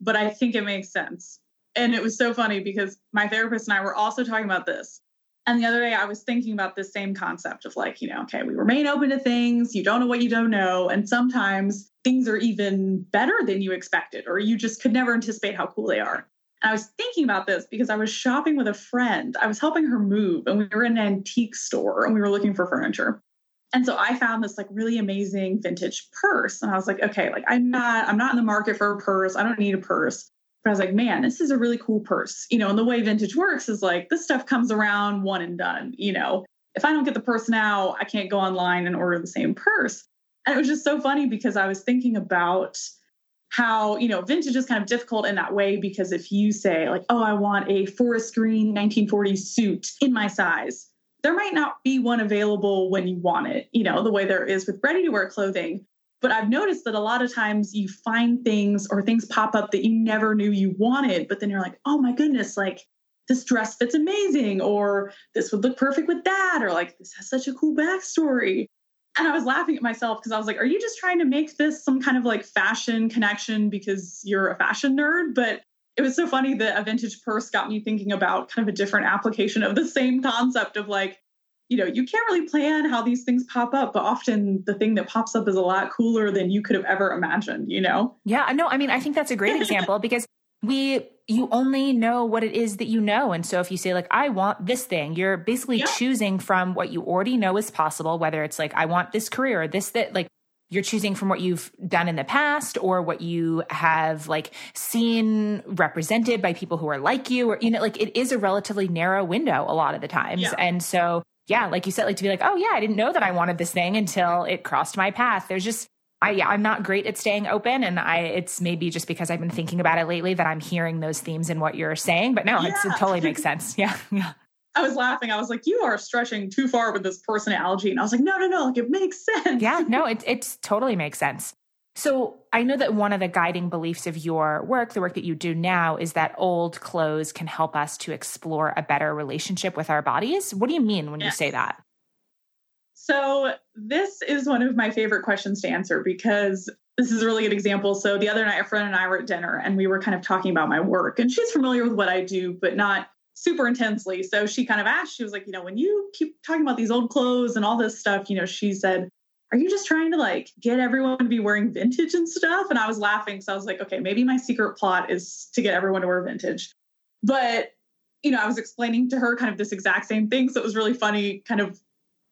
but i think it makes sense. And it was so funny because my therapist and i were also talking about this and the other day I was thinking about this same concept of like, you know, okay, we remain open to things, you don't know what you don't know. And sometimes things are even better than you expected, or you just could never anticipate how cool they are. And I was thinking about this because I was shopping with a friend. I was helping her move, and we were in an antique store and we were looking for furniture. And so I found this like really amazing vintage purse. And I was like, okay, like I'm not, I'm not in the market for a purse. I don't need a purse. I was like, man, this is a really cool purse. You know, and the way vintage works is like this stuff comes around one and done. You know, if I don't get the purse now, I can't go online and order the same purse. And it was just so funny because I was thinking about how, you know, vintage is kind of difficult in that way because if you say, like, oh, I want a forest green 1940s suit in my size, there might not be one available when you want it, you know, the way there is with ready to wear clothing. But I've noticed that a lot of times you find things or things pop up that you never knew you wanted, but then you're like, oh my goodness, like this dress fits amazing, or this would look perfect with that, or like this has such a cool backstory. And I was laughing at myself because I was like, are you just trying to make this some kind of like fashion connection because you're a fashion nerd? But it was so funny that a vintage purse got me thinking about kind of a different application of the same concept of like, you know, you can't really plan how these things pop up, but often the thing that pops up is a lot cooler than you could have ever imagined, you know? Yeah, no, I mean, I think that's a great example <laughs> because we you only know what it is that you know. And so if you say like I want this thing, you're basically yeah. choosing from what you already know is possible, whether it's like I want this career or this that like you're choosing from what you've done in the past or what you have like seen represented by people who are like you or you know like it is a relatively narrow window a lot of the times yeah. and so yeah like you said like to be like oh yeah i didn't know that i wanted this thing until it crossed my path there's just I, yeah, I'm not great at staying open, and I it's maybe just because I've been thinking about it lately that I'm hearing those themes in what you're saying. But no, yeah. it totally makes sense. <laughs> Yeah, yeah. I was laughing. I was like, "You are stretching too far with this personality," and I was like, "No, no, no! Like it makes sense." Yeah, no, <laughs> it it totally makes sense. So I know that one of the guiding beliefs of your work, the work that you do now, is that old clothes can help us to explore a better relationship with our bodies. What do you mean when yes. you say that? So this is one of my favorite questions to answer because this is a really good example. So the other night, a friend and I were at dinner and we were kind of talking about my work, and she's familiar with what I do, but not super intensely. So she kind of asked, she was like, you know, when you keep talking about these old clothes and all this stuff, you know, she said, are you just trying to like get everyone to be wearing vintage and stuff? And I was laughing. So I was like, okay, maybe my secret plot is to get everyone to wear vintage. But, you know, I was explaining to her kind of this exact same thing. So it was really funny kind of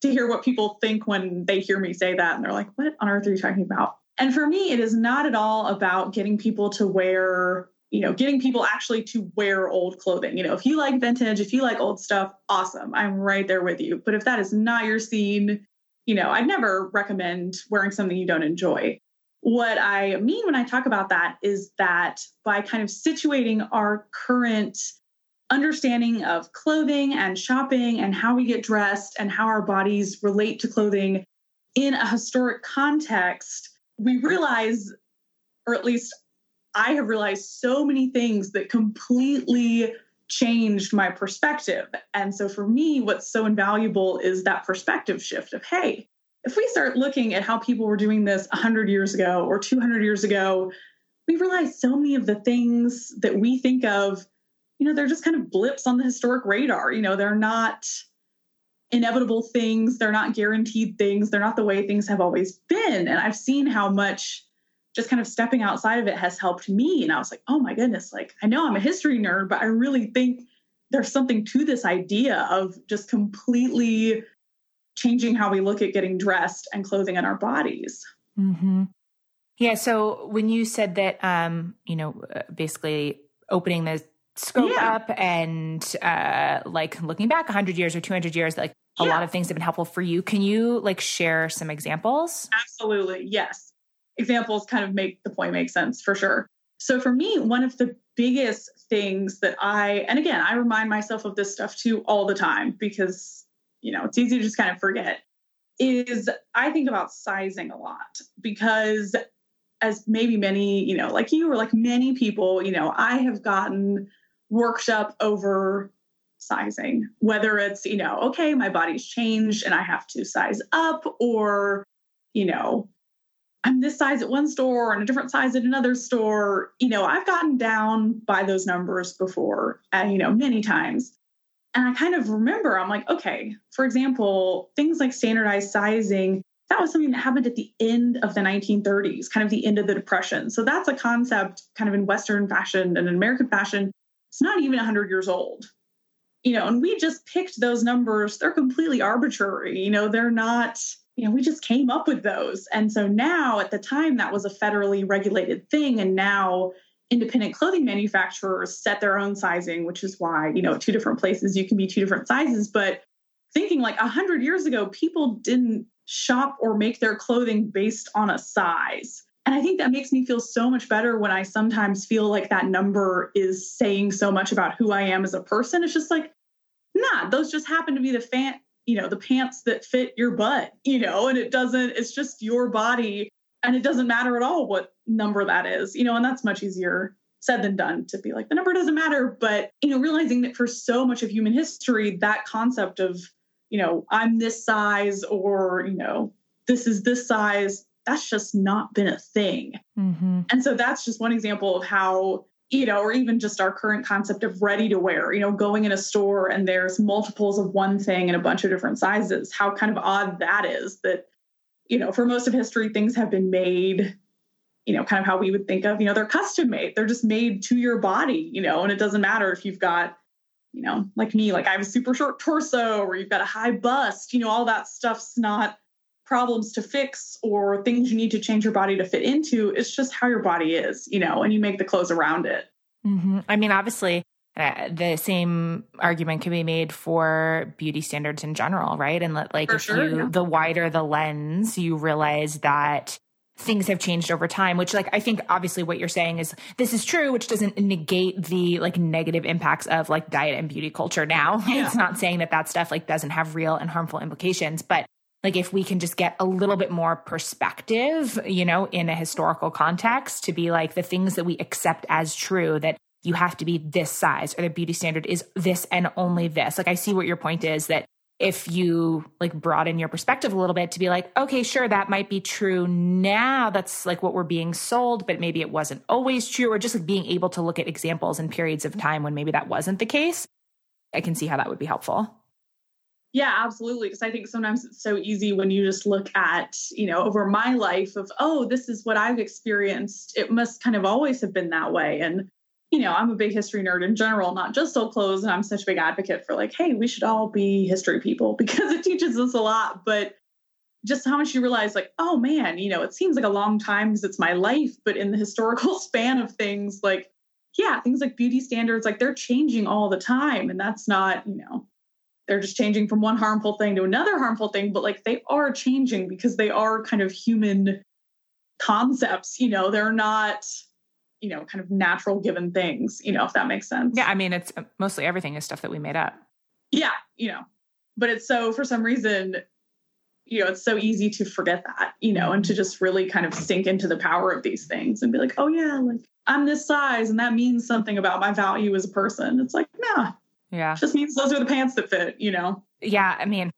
to hear what people think when they hear me say that. And they're like, what on earth are you talking about? And for me, it is not at all about getting people to wear you know, getting people actually to wear old clothing. You know, if you like vintage, if you like old stuff, awesome. I'm right there with you. But if that is not your scene, you know, I'd never recommend wearing something you don't enjoy. What I mean when I talk about that is that by kind of situating our current understanding of clothing and shopping and how we get dressed and how our bodies relate to clothing in a historic context, we realize, or at least I have realized so many things that completely changed my perspective. And so for me, what's so invaluable is that perspective shift of, hey, if we start looking at how people were doing this 100 years ago or 200 years ago, we realize so many of the things that we think of, you know, they're just kind of blips on the historic radar. You know, they're not inevitable things, they're not guaranteed things, they're not the way things have always been. And I've seen how much just kind of stepping outside of it has helped me. And I was like, oh my goodness, like I know I'm a history nerd, but I really think there's something to this idea of just completely changing how we look at getting dressed and clothing in our bodies. Mm-hmm. Yeah. So when you said that, um, you know, uh, basically opening the scope yeah. up and uh, like looking back 100 years or 200 years, like a yeah. lot of things have been helpful for you. Can you like share some examples? Absolutely. Yes examples kind of make the point make sense for sure. So for me, one of the biggest things that I, and again, I remind myself of this stuff too all the time because, you know, it's easy to just kind of forget, is I think about sizing a lot because as maybe many, you know, like you or like many people, you know, I have gotten worked up over sizing, whether it's, you know, okay, my body's changed and I have to size up or, you know, I'm this size at one store and a different size at another store. You know, I've gotten down by those numbers before, uh, you know, many times. And I kind of remember, I'm like, okay, for example, things like standardized sizing, that was something that happened at the end of the 1930s, kind of the end of the Depression. So that's a concept kind of in Western fashion and in American fashion. It's not even 100 years old. You know, and we just picked those numbers. They're completely arbitrary. You know, they're not you know, we just came up with those. And so now at the time that was a federally regulated thing. And now independent clothing manufacturers set their own sizing, which is why, you know, two different places you can be two different sizes. But thinking like a hundred years ago, people didn't shop or make their clothing based on a size. And I think that makes me feel so much better when I sometimes feel like that number is saying so much about who I am as a person. It's just like, nah, those just happen to be the fan you know the pants that fit your butt you know and it doesn't it's just your body and it doesn't matter at all what number that is you know and that's much easier said than done to be like the number doesn't matter but you know realizing that for so much of human history that concept of you know i'm this size or you know this is this size that's just not been a thing mm-hmm. and so that's just one example of how you know, or even just our current concept of ready to wear, you know, going in a store and there's multiples of one thing in a bunch of different sizes, how kind of odd that is that, you know, for most of history, things have been made, you know, kind of how we would think of, you know, they're custom made, they're just made to your body, you know, and it doesn't matter if you've got, you know, like me, like I have a super short torso or you've got a high bust, you know, all that stuff's not problems to fix or things you need to change your body to fit into. It's just how your body is, you know, and you make the clothes around it. Mm-hmm. I mean, obviously, uh, the same argument can be made for beauty standards in general, right? And like, For if sure, you, yeah. the wider the lens, you realize that things have changed over time, which like, I think obviously what you're saying is this is true, which doesn't negate the like negative impacts of like diet and beauty culture now. <laughs> Yeah. It's not saying that that stuff like doesn't have real and harmful implications, but like if we can just get a little bit more perspective, you know, in a historical context to be like the things that we accept as true that you have to be this size or the beauty standard is this and only this. Like I see what your point is that if you like broaden your perspective a little bit to be like, okay, sure, that might be true now. That's like what we're being sold, but maybe it wasn't always true, or just like being able to look at examples and periods of time when maybe that wasn't the case. I can see how that would be helpful. Yeah, absolutely. Because I think sometimes it's so easy when you just look at, you know, over my life of, oh, this is what I've experienced. It must kind of always have been that way. And, you know, I'm a big history nerd in general, not just old clothes. And I'm such a big advocate for like, hey, we should all be history people <laughs> because it teaches us a lot. But just how much you realize, like, oh man, you know, it seems like a long time because it's my life. But in the <laughs> historical span of things, like, yeah, things like beauty standards, like they're changing all the time. And that's not, you know, they're just changing from one harmful thing to another harmful thing, but like they are changing because they are kind of human concepts, you know, they're not, you know, kind of natural given things, you know, if that makes sense. Yeah, I mean, it's uh, mostly everything is stuff that we made up. Yeah, you know, but it's so for some reason, you know, it's so easy to forget that, you know, and to just really kind of sink into the power of these things and be like, oh yeah, like I'm this size and that means something about my value as a person. It's like, nah, Yeah. it just means those are the pants that fit, you know. Yeah, I mean,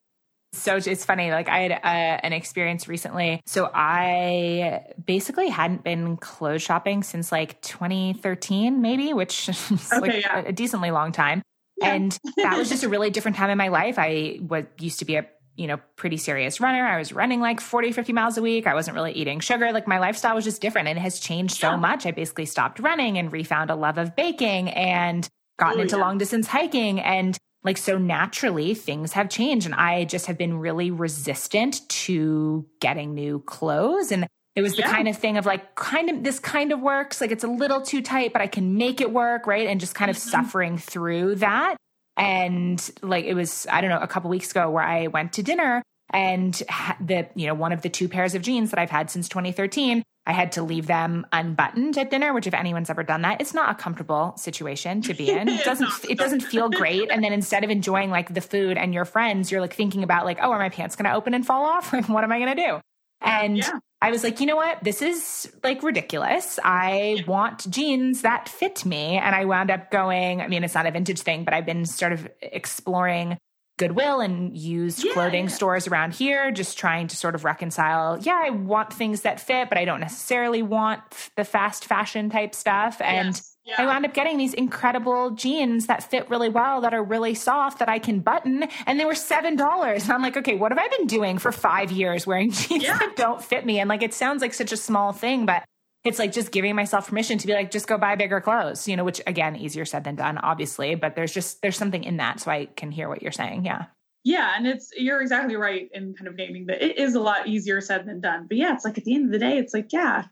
so it's funny. Like I had uh, an experience recently. So I basically hadn't been clothes shopping since like 2013, maybe, which <laughs> is Okay, like yeah. a, decently long time. Yeah. And that was just a really <laughs> different time in my life. I was used to be a you know pretty serious runner. I was running like 40, 50 miles a week. I wasn't really eating sugar. Like my lifestyle was just different, and it has changed so much. I basically stopped running and refound a love of baking and gotten Oh, into yeah. long distance hiking and like so naturally things have changed and i just have been really resistant to getting new clothes and it was the Yeah. kind of thing of like kind of this kind of works like it's a little too tight but i can make it work right and just kind of Mhm. suffering through that and like it was i don't know a couple weeks ago where i went to dinner and the you know one of the two pairs of jeans that i've had since 2013 i had to leave them unbuttoned at dinner which if anyone's ever done that it's not a comfortable situation to be <laughs> in it doesn't it doesn't feel great and then instead of enjoying like the food and your friends you're like thinking about like oh are my pants going to open and fall off <laughs> Like, what am i going to do and Yeah. I was like, you know what? This is like ridiculous. I want jeans that fit me. And I wound up going, I mean, it's not a vintage thing, but I've been sort of exploring Goodwill and used Yeah, clothing yeah. stores around here, just trying to sort of reconcile, yeah, I want things that fit, but I don't necessarily want the fast fashion type stuff. And Yes. Yeah. I wound up getting these incredible jeans that fit really well, that are really soft, that I can button, and they were seven dollars. And I'm like, okay, what have I been doing for five years wearing <laughs> jeans that don't fit me? And like, it sounds like such a small thing, but it's like just giving myself permission to be like, just go buy bigger clothes, you know, which again, easier said than done, obviously, but there's just there's something in that, so I can hear what you're saying. Yeah. Yeah, and it's you're exactly right in kind of naming that it is a lot easier said than done. But yeah, it's like at the end of the day, it's like, yeah,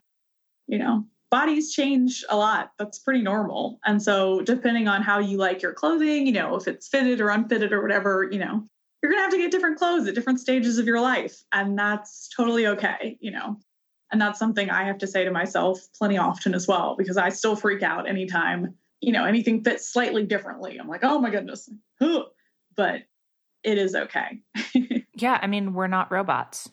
you know, bodies change a lot. That's pretty normal. And so depending on how you like your clothing, you know, if it's fitted or unfitted or whatever, you know, you're gonna have to get different clothes at different stages of your life. And that's totally okay, you know. And that's something I have to say to myself plenty often as well, because I still freak out anytime, you know, anything fits slightly differently. I'm like, oh my goodness. But it is okay. <laughs> Yeah. I mean, we're not robots,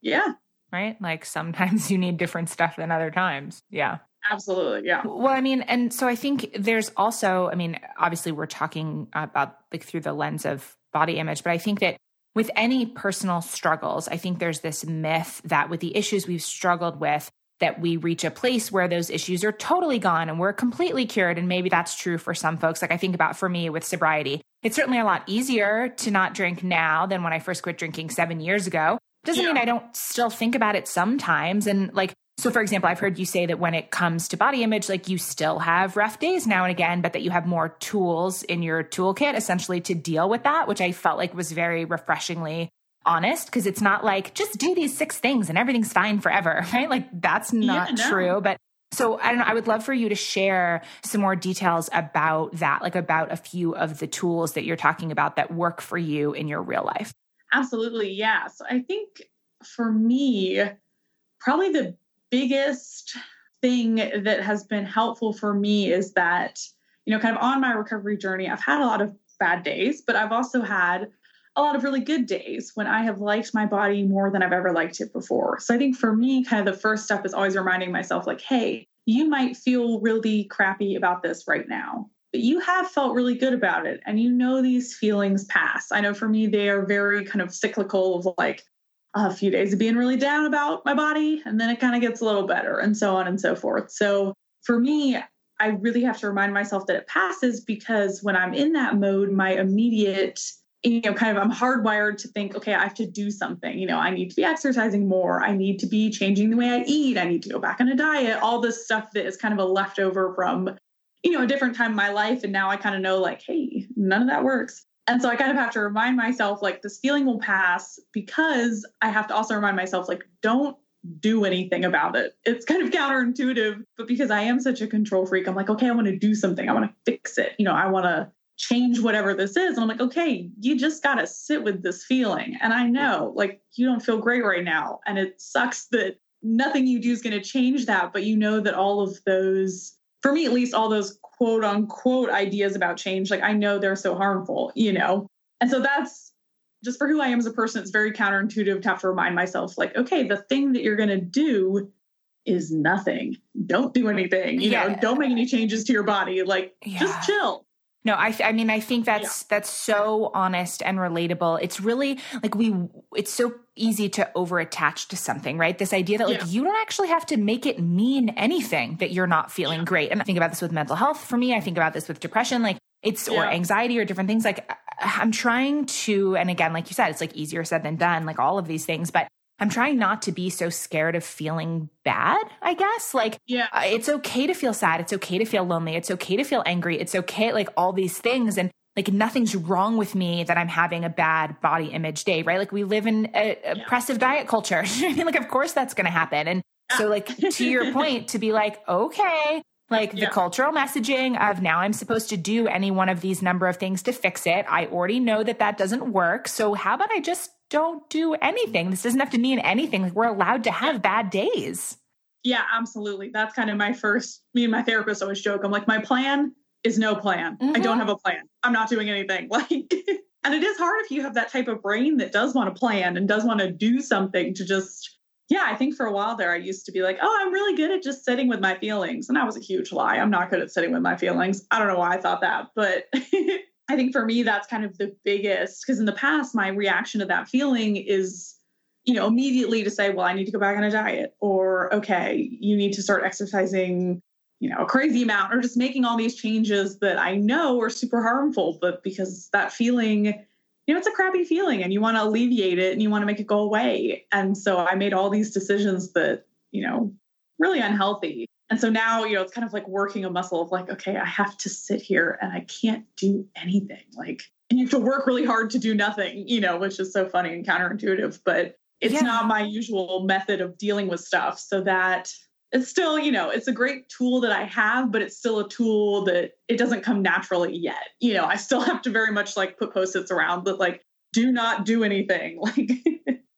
yeah, right? Like sometimes you need different stuff than other times. Yeah. absolutely. Yeah. Well, I mean, and so I think there's also, I mean, obviously we're talking about like through the lens of body image, but I think that with any personal struggles, I think there's this myth that with the issues we've struggled with, that we reach a place where those issues are totally gone and we're completely cured. And maybe that's true for some folks. Like I think about for me with sobriety, it's certainly a lot easier to not drink now than when I first quit drinking seven years ago. Doesn't Yeah. mean I don't still think about it sometimes. And like, so for example, I've heard you say that when it comes to body image, like you still have rough days now and again, but that you have more tools in your toolkit essentially to deal with that, which I felt like was very refreshingly honest because it's not like just do these six things and everything's fine forever, <laughs> right? Like that's not yeah, no. true. But so I don't know, I would love for you to share some more details about that, like about a few of the tools that you're talking about that work for you in your real life. Absolutely. Yeah. So I think for me, probably the biggest thing that has been helpful for me is that, you know, kind of on my recovery journey, I've had a lot of bad days, but I've also had a lot of really good days when I have liked my body more than I've ever liked it before. So I think for me, kind of the first step is always reminding myself, like, hey, you might feel really crappy about this right now, but you have felt really good about it. And you know these feelings pass. I know for me, they are very kind of cyclical of like, a few days of being really down about my body, and then it kind of gets a little better, and so on and so forth. So for me, I really have to remind myself that it passes because when I'm in that mode, my immediate, you know, kind of I'm hardwired to think, okay, I have to do something. You know, I need to be exercising more. I need to be changing the way I eat. I need to go back on a diet. All this stuff that is kind of a leftover from, you know, a different time in my life. And now I kind of know, like, hey, none of that works. And so I kind of have to remind myself, like, this feeling will pass because I have to also remind myself, like, don't do anything about it. It's kind of <laughs> counterintuitive, but because I am such a control freak, I'm like, okay, I want to do something. I want to fix it. You know, I want to change whatever this is. And I'm like, okay, you just got to sit with this feeling. And I know, like, you don't feel great right now. And it sucks that nothing you do is going to change that. But you know that all of those, for me at least, all those quote unquote ideas about change, like, I know they're so harmful, you know? And so that's just for who I am as a person, it's very counterintuitive to have to remind myself, like, okay, the thing that you're going to do is nothing. Don't do anything. You yeah. know, don't make any changes to your body. Like, yeah. just chill. No, I, I mean, I think that's, yeah. that's so honest and relatable. It's really like we, it's so easy to over attach to something, right? This idea that like yeah. you don't actually have to make it mean anything that you're not feeling yeah. great. And I think about this with mental health for me. I think about this with depression. Like it's, or anxiety or different things. Like uh, I'm trying to, and again, like you said, it's like easier said than done, like all of these things, but I'm trying not to be so scared of feeling bad, I guess. Like, yeah, uh, it's okay to feel sad. It's okay to feel lonely. It's okay to feel angry. It's okay, like all these things. And like nothing's wrong with me that I'm having a bad body image day, right? Like we live in a, yeah. oppressive diet culture. <laughs> I mean, like, of course that's going to happen. And so, like, to your <laughs> point, to be like, okay, like the cultural messaging of now I'm supposed to do any one of these number of things to fix it. I already know that that doesn't work. So how about I just don't do anything? This doesn't have to mean anything. Like we're allowed to have bad days. Yeah, absolutely. That's kind of my first, me and my therapist always joke. I'm like, my plan is no plan. Mm-hmm. I don't mm-hmm. have a plan. I'm not doing anything. <laughs> Like, and it is hard if you have that type of brain that does want to plan and does want to do something to just yeah, I think for a while there, I used to be like, oh, I'm really good at just sitting with my feelings. And that was a huge lie. I'm not good at sitting with my feelings. I don't know why I thought that. But <laughs> I think for me, that's kind of the biggest, because in the past, my reaction to that feeling is, you know, immediately to say, well, I need to go back on a diet, or okay, you need to start exercising, you know, a crazy amount, or just making all these changes that I know are super harmful. But because that feeling, you know, it's a crappy feeling and you want to alleviate it and you want to make it go away. And so I made all these decisions that, you know, really unhealthy. And so now, you know, it's kind of like working a muscle of like, okay, I have to sit here and I can't do anything. Like, and you have to work really hard to do nothing, you know, which is so funny and counterintuitive, but it's yeah. not my usual method of dealing with stuff. So that it's still, you know, it's a great tool that I have, but it's still a tool that it doesn't come naturally yet. You know, I still <laughs> have to very much like put post-its around that like do not do anything. <laughs> Like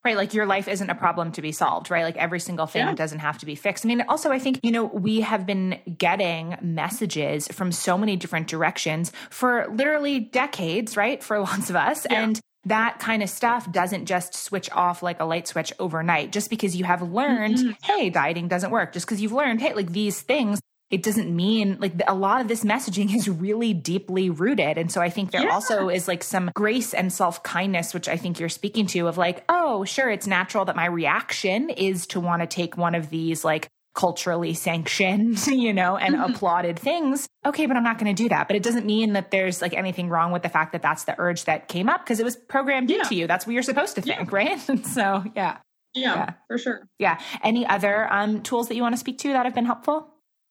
Right. Like your life isn't a problem to be solved, right? Like every single thing yeah. doesn't have to be fixed. I mean, also, I think, you know, we have been getting messages from so many different directions for literally decades, right? For <laughs> lots of us. Yeah. And that kind of stuff doesn't just switch off like a light switch overnight just because you have learned, mm-hmm. hey, dieting doesn't work. Just because you've learned, hey, like these things, it doesn't mean like a lot of this messaging is really deeply rooted. And so I think there yeah. also is like some grace and self kindness, which I think you're speaking to of like, oh, sure, it's natural that my reaction is to want to take one of these like culturally sanctioned, <laughs> you know, and mm-hmm. applauded things. Okay, but I'm not going to do that. But it doesn't mean that there's like anything wrong with the fact that that's the urge that came up because it was programmed yeah. into you. That's what you're supposed to think, yeah. <laughs> right? so, yeah. yeah. Yeah, for sure. Yeah. Any other um, tools that you want to speak to that have been helpful?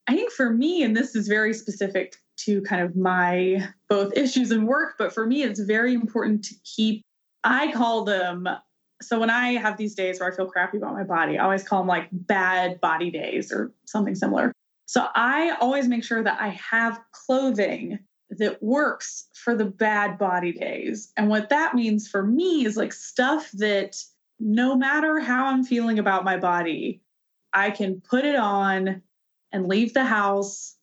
I think for me, and this is very specific to kind of my both issues and work, but for me, it's very important to keep, I call them so when I have these days where I feel crappy about my body, I always call them like bad body days or something similar. So I always make sure that I have clothing that works for the bad body days. And what that means for me is like stuff that no matter how I'm feeling about my body, I can put it on and leave the house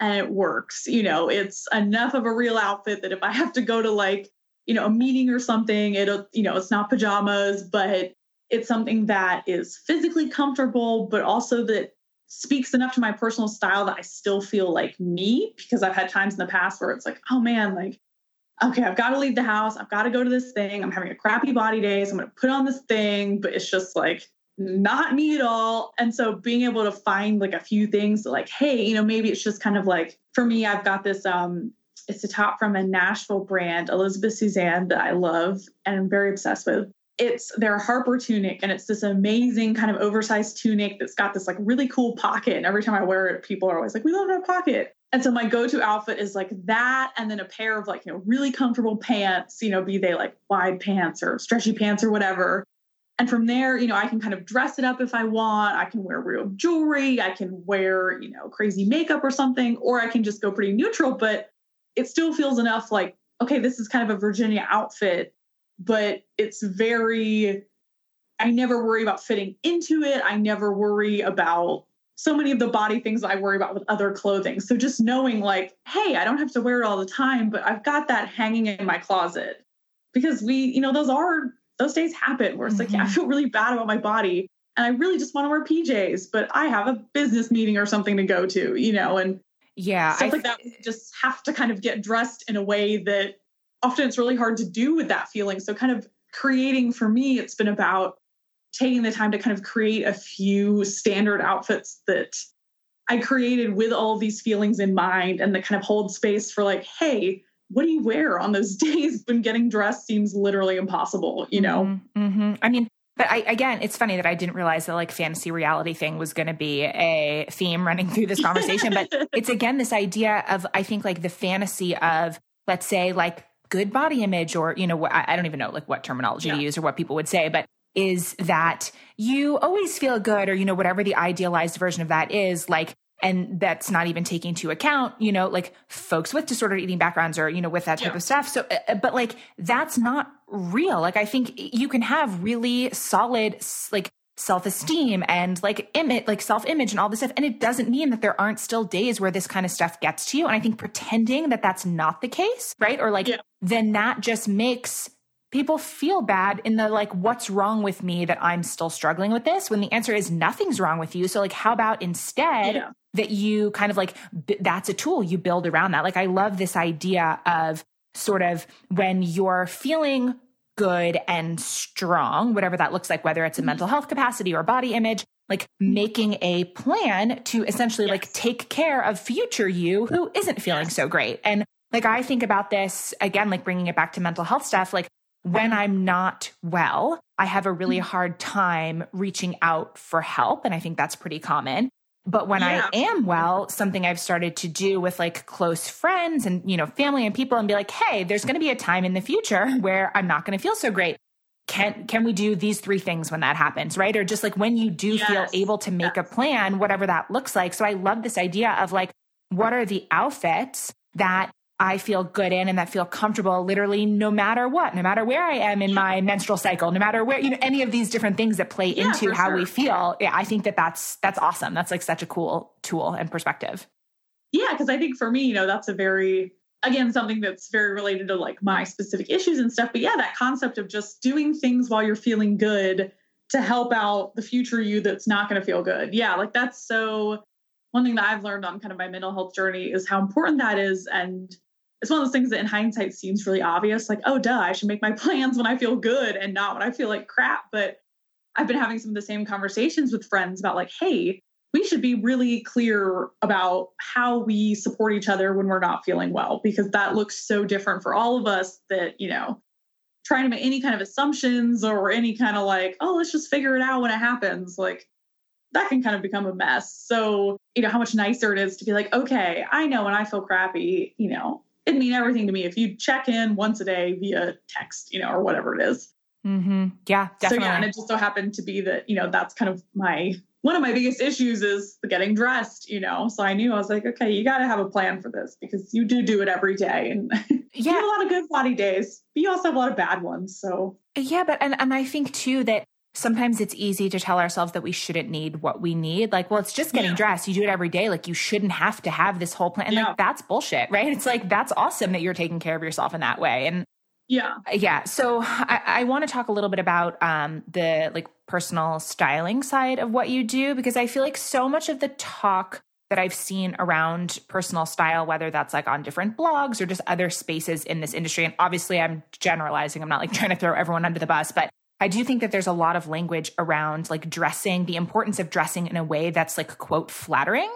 and it works. You know, it's enough of a real outfit that if I have to go to like, you know, a meeting or something, it'll, you know, it's not pajamas, but it's something that is physically comfortable, but also that speaks enough to my personal style that I still feel like me because I've had times in the past where it's like, oh man, like, okay, I've got to leave the house. I've got to go to this thing. I'm having a crappy body day. So I'm going to put on this thing, but it's just like not me at all. And so being able to find like a few things like, hey, you know, maybe it's just kind of like for me, I've got this um it's a top from a Nashville brand, Elizabeth Suzanne, that I love and I'm very obsessed with it's their Harper tunic, and it's this amazing kind of oversized tunic that's got this like really cool pocket. And every time I wear it, people are always like, "We love that pocket." And so my go-to outfit is like that, and then a pair of like you know really comfortable pants, you know, be they like wide pants or stretchy pants or whatever. And from there, you know, I can kind of dress it up if I want. I can wear real jewelry. I can wear, you know, crazy makeup or something, or I can just go pretty neutral, but it still feels enough like, okay, this is kind of a Virginia outfit but it's very I never worry about fitting into it. I never worry about so many of the body things I worry about with other clothing. So just knowing like, hey, I don't have to wear it all the time, but I've got that hanging in my closet. Because we, you know, those are those days happen where it's mm-hmm. like, yeah, I mm-hmm. feel really bad about my body and I really just want to wear PJs, but I have a business meeting or something to go to, you know, and yeah, stuff I like that. just have to kind of get dressed in a way that often it's really hard to do with that feeling. So, kind of creating for me, it's been about taking the time to kind of create a few standard outfits that I created with all these feelings in mind and that kind of hold space for like, hey, what do you wear on those <laughs> days when getting dressed seems literally impossible, you know? Mm-hmm. mm-hmm. I mean, but I, again, it's funny that I didn't realize the like fantasy reality thing was going to be a theme running through this conversation. but <laughs> it's again this idea of, I think, like the fantasy of, let's say, like good body image or you know i don't even know like what terminology yeah. to use or what people would say but is that you always feel good or you know whatever the idealized version of that is like and that's not even taking into account you know like folks with disordered eating backgrounds or you know with that type yeah. of stuff so uh, but like that's not real like i think you can have really solid like self-esteem and like image like self-image and all this stuff and it doesn't mean that there aren't still days where this kind of stuff gets to you and i think pretending that that's not the case right or like yeah. then that just makes people feel bad in the like what's wrong with me that i'm still struggling with this when the answer is nothing's wrong with you so like how about instead yeah. that you kind of like b- that's a tool you build around that like i love this idea of sort of when you're feeling good and strong, whatever that looks like, whether it's a mm-hmm. mental health capacity or body image, like mm-hmm. making a plan to essentially yes. like take care of future you who isn't feeling yes. so great. And like I think about this again, like bringing it back to mental health stuff, like when I'm not well, I have a really mm-hmm. hard time reaching out for help. And I think that's pretty common. But when yeah. I am well, something I've started to do with like close friends and, you know, family and people and be like, hey, there's going to be a time in the future <laughs> where I'm not going to feel so great. Can, can we do these three things when that happens, right? Or just like when you do yes. feel able to make yes. a plan, whatever that looks like. So I love this idea of like, what are the outfits that I feel good in and that feel comfortable literally no matter what, no matter where I am in my menstrual cycle, no matter where, you know, any of these different things that play yeah, into how sure. we feel. Yeah, I think that that's, that's awesome. That's like such a cool tool and perspective. Yeah. Cause I think for me, you know, that's a very, again, something that's very related to like my specific issues and stuff. But yeah, that concept of just doing things while you're feeling good to help out the future you that's not going to feel good. Yeah. Like that's so, one thing that I've learned on kind of my mental health journey is how important that is. And it's one of those things that in hindsight seems really obvious like oh duh i should make my <laughs> plans when i feel good and not when i feel like crap. But i've been having some of the same conversations with friends about like hey we should be really clear about how we support each other when we're not feeling well because that looks so different for all of us that you know trying to make any kind of assumptions or any kind of like oh let's just figure it out when it happens like that can kind of become a mess. So you know how much nicer it is to be like okay i know when i feel crappy you know it'd mean everything to me if you check in once a day via text, you know, or whatever it is. Mm-hmm. Yeah, definitely. So yeah, and it just so happened to be that, you know, that's kind of my one of my biggest issues is the getting dressed, you know. So I knew I was like, okay, you got to have a plan for this because you do do it every day, and <laughs> yeah, you have a lot of good body days, but you also have a lot of bad ones. So yeah, but and and I think too that sometimes it's easy to tell ourselves that we shouldn't need what we need. Like, well, it's just getting yeah. dressed. You do it every day. Like, you shouldn't have to have this whole plan. And yeah. like, that's bullshit, right? It's like, that's awesome that you're taking care of yourself in that way. And yeah. Yeah. So I, I want to talk a little bit about um, the like personal styling side of what you do, because I feel like so much of the talk that I've seen around personal style, whether that's like on different blogs or just other spaces in this industry. And obviously, I'm generalizing. I'm not like trying to throw everyone under the bus, but I do think that there's a lot of language around like dressing, the importance of dressing in a way that's like, quote, flattering.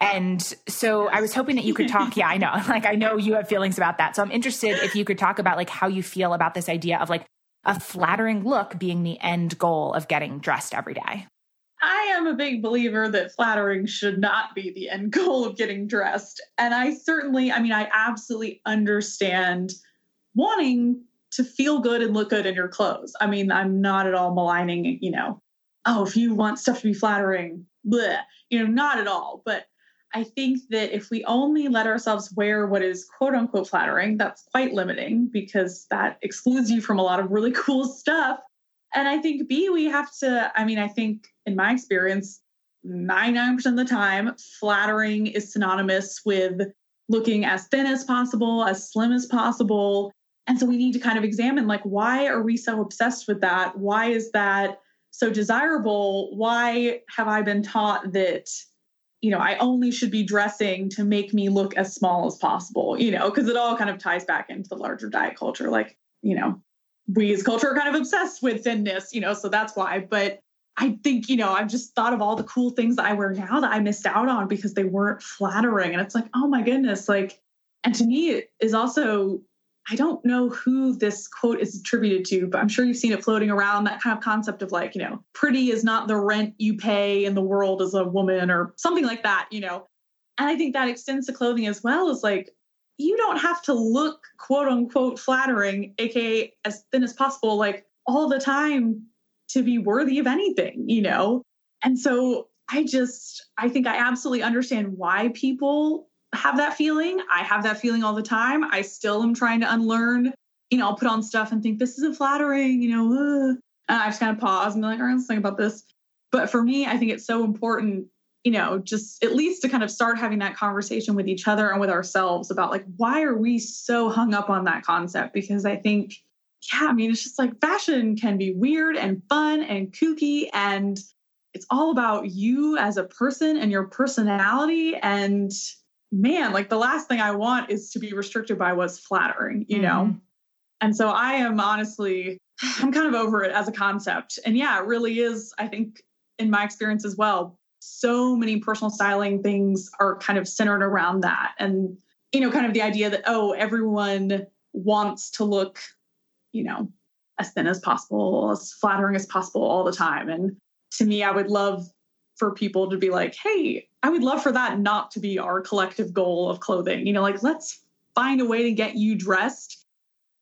And so I was hoping that you could talk. Yeah, I know. <laughs> Like, I know you have feelings about that. So I'm interested if you could talk about like how you feel about this idea of like a flattering look being the end goal of getting dressed every day. I am a big believer that flattering should not be the end goal of getting dressed. And I certainly, I mean, I absolutely understand wanting to feel good and look good in your clothes. I mean, I'm not at all maligning, you know, oh, if you want stuff to be flattering, bleh, you know, not at all. But I think that if we only let ourselves wear what is quote unquote flattering, that's quite limiting because that excludes you from a lot of really <laughs> cool stuff. And I think B, we have to, I mean, I think in my experience, 99% of the time, flattering is synonymous with looking as thin as possible, as slim as possible, and so we need to kind of examine like, why are we so obsessed with that? Why is that so desirable? Why have I been taught that, you know, I only should be dressing to make me look as small as possible, you know, because it all kind of ties back into the larger diet culture. Like, you know, we as culture are kind of obsessed with thinness, you know, so that's why. But I think, you know, I've just thought of all the cool things that I wear now that I missed out on because they weren't flattering. And it's like, oh my goodness, like, and to me, it is also I don't know who this quote is attributed to, but I'm sure you've seen it floating around that kind of concept of like, you know, pretty is not the rent you pay in the world as a woman or something like that, you know. And I think that extends to clothing as well as like, you don't have to look quote unquote flattering, aka as thin as possible, like all the time to be worthy of anything, you know? And so I just, I think I absolutely understand why people have that feeling. I have that feeling all the time. I still am trying to unlearn. You know, I'll put on stuff and think this isn't flattering. You know, I just kind of pause and be like, all right, let's think about this. But for me, I think it's so important. You know, just at least to kind of start having that conversation with each other and with ourselves about like why are we so hung up on that concept? Because I think, yeah, I mean, it's just like fashion can be weird and fun and kooky and it's all about you as a person and your personality and man, like the last thing I want is to be restricted by what's flattering, you mm-hmm. know? And so I am honestly, I'm kind of over it as a concept. And yeah, it really is, I think, in my experience as well, so many personal styling things are kind of centered around that. And, you know, kind of the idea that, oh, everyone wants to look, you know, as thin as possible, as flattering as possible all the time. And to me, I would love for people to be like, hey, I would love for that not to be our collective goal of clothing. You know, like let's find a way to get you dressed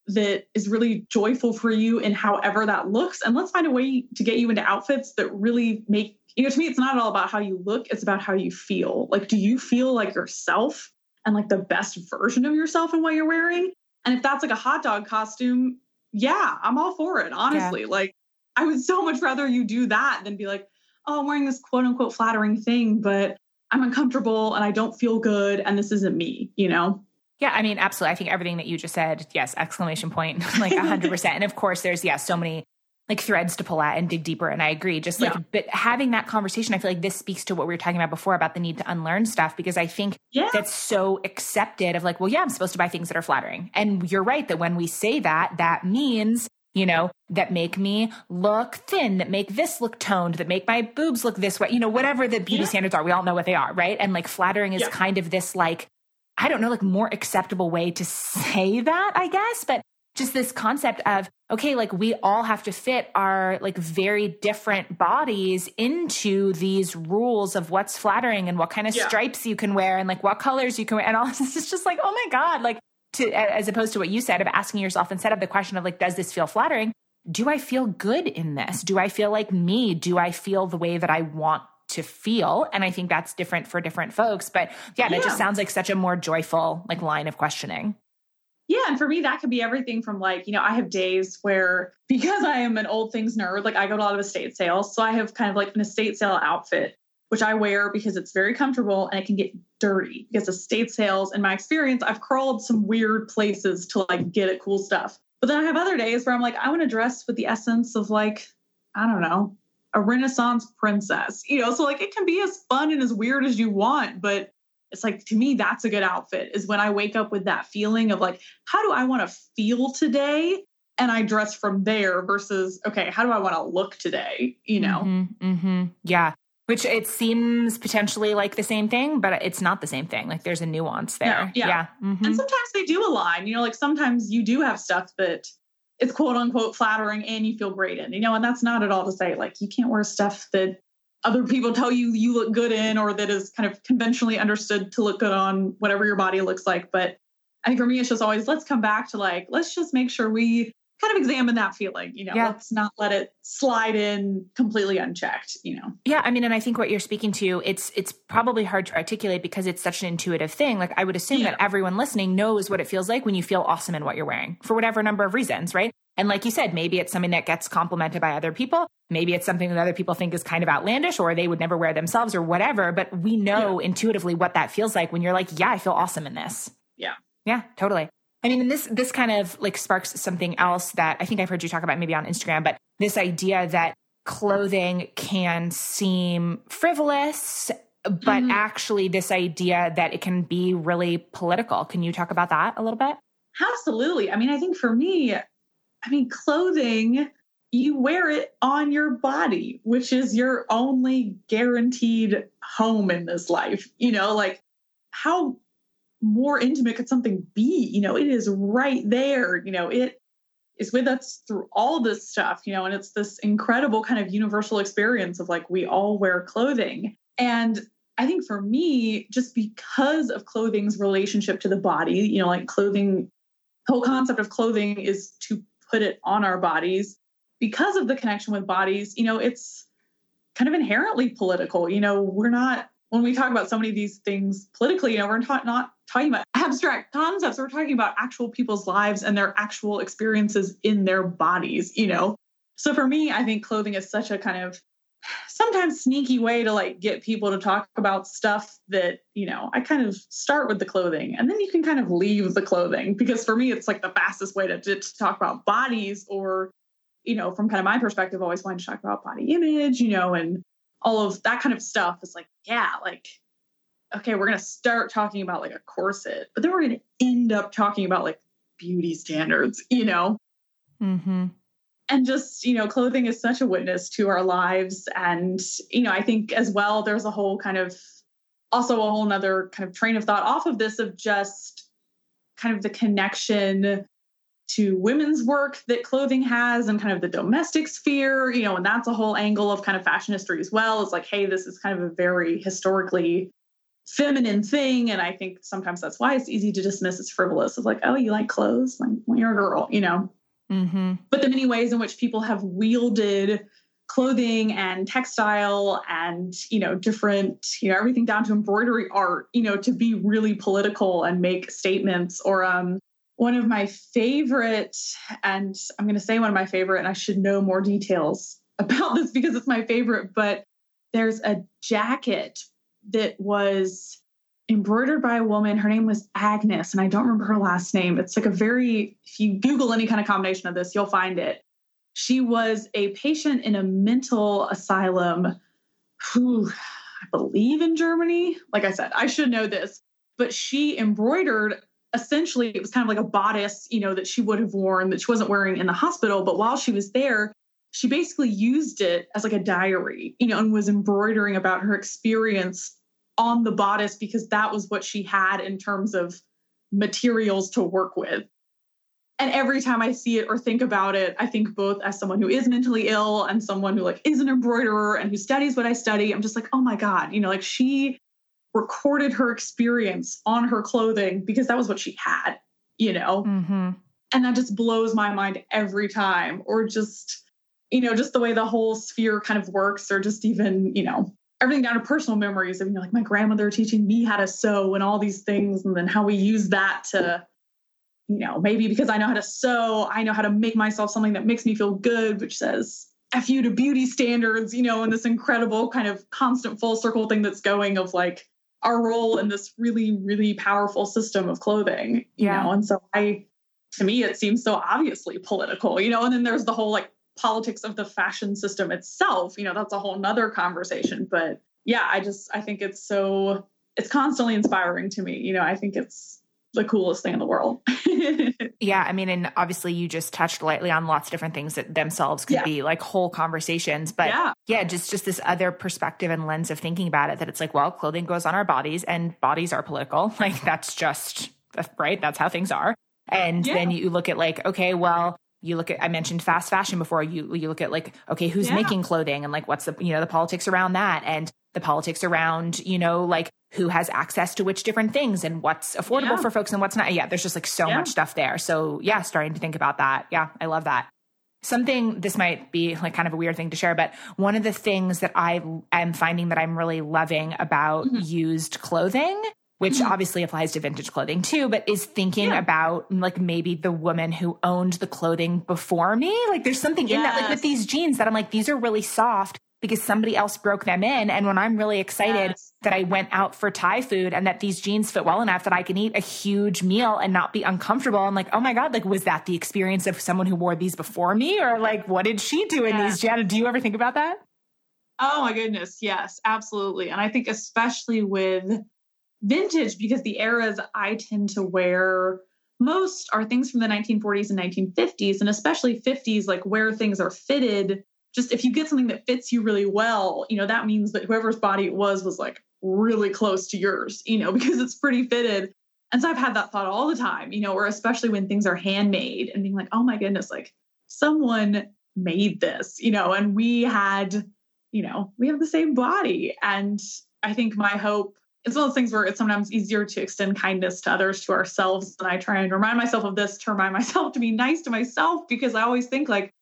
that is really joyful for you in however that looks. And let's find a way to get you into outfits that really make, you know, to me, it's not all about how you look, it's about how you feel. Like, do you feel like yourself and like the best version of yourself in what you're wearing? And if that's like a hot dog costume, yeah, I'm all for it, honestly. Yeah. Like, I would so much rather you do that than be like, oh, I'm wearing this quote unquote flattering thing, but I'm uncomfortable and I don't feel good and this isn't me, you know? Yeah, I mean, absolutely. I think everything that you just said, yes, exclamation point, <laughs> like <laughs> 100%. and of course, there's, yeah, so many like threads to pull at and dig deeper. And I agree. Just like, yeah. but having that conversation, I feel like this speaks to what we were talking about before about the need to unlearn stuff because I think yeah. that's so accepted of like, well, yeah, I'm supposed to buy things that are flattering. And you're right that when we say that, that means you know, that make me look thin, that make this look toned, that make my boobs look this way, you know, whatever the beauty yeah. standards are. We all know what they are, right? And like flattering is yeah. kind of this like, I don't know, like more acceptable way to say that, I guess, but just this concept of, okay, like we all have to fit our like very different bodies into these rules of what's flattering and what kind of yeah. stripes you can wear and like what colors you can wear. And all <laughs> this is just like, oh my God, like to as opposed to what you said of asking yourself instead of the question of like does this feel flattering do I feel good in this? Do I feel like me? Do I feel the way that I want to feel? And I think that's different for different folks. But yeah, yeah. just sounds like such a more joyful like line of questioning. Yeah, and for me, that could be everything from like, you know, I have days where <laughs> because I am an old things nerd, like I go to a lot of estate sales. So I have kind of like an estate sale outfit, which I wear because it's very comfortable and it can get dirty because estate sales, in my experience, I've crawled some weird places to like get at cool stuff. But then I have other days where I'm like, I want to dress with the essence of like, I don't know, a Renaissance princess, you know? So like it can be as fun and as weird as you want, but it's like to me, that's a good outfit is when I wake up with that feeling of like, how do I want to feel today? And I dress from there versus, okay, how do I want to look today? You know? Mm-hmm, mm-hmm. Yeah which it seems potentially like the same thing, but it's not the same thing. Like there's a nuance there. yeah. yeah. Mm-hmm. And sometimes they do align. You know, like sometimes you do have stuff that it's quote unquote flattering and you feel great in, you know, and that's not at all to say like you can't wear stuff that other people tell you you look good in or that is kind of conventionally understood to look good on whatever your body looks like. But I think for me, it's just always let's come back to like, let's just make sure we kind of examine that feeling you know yeah. let's not let it slide in completely unchecked you know yeah i mean and i think what you're speaking to it's it's probably hard to articulate because it's such an intuitive thing like i would assume yeah. that everyone listening knows what it feels like when you feel awesome in what you're wearing for whatever number of reasons right and like you said, maybe it's something that gets complimented by other people. Maybe it's something that other people think is kind of outlandish or they would never wear themselves or whatever. But we know yeah. intuitively what that feels like when you're like, yeah, I feel awesome in this. Yeah. Yeah, totally. I mean, this this kind of like sparks something else that I think I've heard you talk about maybe on Instagram, but this idea that clothing can seem frivolous, but mm-hmm. actually this idea that it can be really political. Can you talk about that a little bit? Absolutely. I mean, I think for me, I mean, clothing, you wear it on your body, which is your only guaranteed home in this life. You know, like how more intimate could something be? You know, it is right there. You know, it is with us through all this stuff, you know, and it's this incredible kind of universal experience of like we all wear clothing. And I think for me, just because of clothing's relationship to the body, you know, like clothing, whole concept of clothing is to put it on our bodies. Because of the connection with bodies, you know, it's kind of inherently political. You know, we're not when we talk about so many of these things politically, you know, we're not, not talking about abstract concepts. We're talking about actual people's lives and their actual experiences in their bodies, you know? So for me, I think clothing is such a kind of sometimes sneaky way to like get people to talk about stuff that, you know, I kind of start with the clothing and then you can kind of leave the clothing because for me, it's like the fastest way to, to talk about bodies or, you know, from kind of my perspective, always wanting to talk about body image, you know, and all of that kind of stuff is like, yeah, like, okay, we're going to start talking about like a corset, but then we're going to end up talking about like beauty standards, you know? Mm-hmm. And just, you know, clothing is such a witness to our lives. And, you know, I think as well, there's a whole kind of also a whole nother kind of train of thought off of this of just kind of the connection to women's work that clothing has and kind of the domestic sphere, you know, and that's a whole angle of kind of fashion history as well. It's like, hey, this is kind of a very historically feminine thing. And I think sometimes that's why it's easy to dismiss as frivolous of like, oh, you like clothes? Like, well, you're a girl, you know? Mm-hmm. But the many ways in which people have wielded clothing and textile and you know different you know everything down to embroidery art you know to be really political and make statements or um one of my favorite, and I'm going to say one of my favorite, and I should know more details <laughs> about this because it's my favorite, but there's a jacket that was embroidered by a woman. Her name was Agnes, and I don't remember her last name. It's like a very, if you Google any kind of combination of this, you'll find it. She was a patient in a mental asylum who I believe in Germany. Like I said, I should know this, but she embroidered essentially it was kind of like a bodice, you know, that she would have worn that she wasn't wearing in the hospital. But while she was there, she basically used it as like a diary, you know, and was embroidering about her experience on the bodice because that was what she had in terms of materials to work with. And every time I see it or think about it, I think both as someone who is mentally ill and someone who like is an embroiderer and who studies what I study, I'm just like, oh my God, you know, like she recorded her experience on her clothing because that was what she had, you know? Mm-hmm. And that just blows my mind every time. Or just, you know, just the way the whole sphere kind of works, or just even, you know, everything down to personal memories of, you know, like my grandmother teaching me how to sew and all these things, and then how we use that to, you know, maybe because I know how to sew, I know how to make myself something that makes me feel good, which says, F you to beauty standards, you know, and this incredible kind of constant full circle thing that's going of like our role in this really, really powerful system of clothing, you yeah. know, and so I, to me, it seems so obviously political, you know, and then there's the whole like politics of the fashion system itself, you know, that's a whole nother conversation. But yeah, I just, I think it's so, it's constantly inspiring to me, you know, I think it's, the coolest thing in the world. <laughs> yeah, I mean, and obviously you just touched lightly on lots of different things that themselves could yeah. be like whole conversations. But yeah. yeah, just just this other perspective and lens of thinking about it that it's like, well, clothing goes on our bodies and bodies are political. <laughs> Like that's just right. That's how things are. And yeah. then you look at like, okay, well, you look at I mentioned fast fashion before. You you look at like, okay, who's yeah. making clothing and like what's the you know the politics around that and the politics around, you know, like who has access to which different things and what's affordable yeah. for folks and what's not. Yeah, there's just like so yeah. much stuff there. So, yeah, starting to think about that. Yeah, I love that. Something, this might be like kind of a weird thing to share, but one of the things that I am finding that I'm really loving about mm-hmm. used clothing which mm-hmm. obviously applies to vintage clothing too, but is thinking yeah. about like maybe the woman who owned the clothing before me. Like there's something yes. in that, like with these jeans that I'm like, these are really soft because somebody else broke them in. And when I'm really excited yes. that I went out for Thai food and that these jeans fit well enough that I can eat a huge meal and not be uncomfortable, I'm like, oh my God, like, was that the experience of someone who wore these before me? Or like, what did she do in these? Jana, do you ever think about that? Oh my goodness. Yes, absolutely. And I think especially with vintage, because the eras I tend to wear most are things from the 1940s and 1950s, and especially 50s, like where things are fitted just if you get something that fits you really well, you know, that means that whoever's body it was was like really close to yours, you know, <laughs> because it's pretty fitted. And so I've had that thought all the time, you know, or especially when things are handmade and being like, oh my goodness, like someone made this, you know, and we had, you know, we have the same body. And I think my hope it's one of those things where it's sometimes easier to extend kindness to others to ourselves. And I try and remind myself of this to remind <laughs> myself to be nice to myself because I always think like,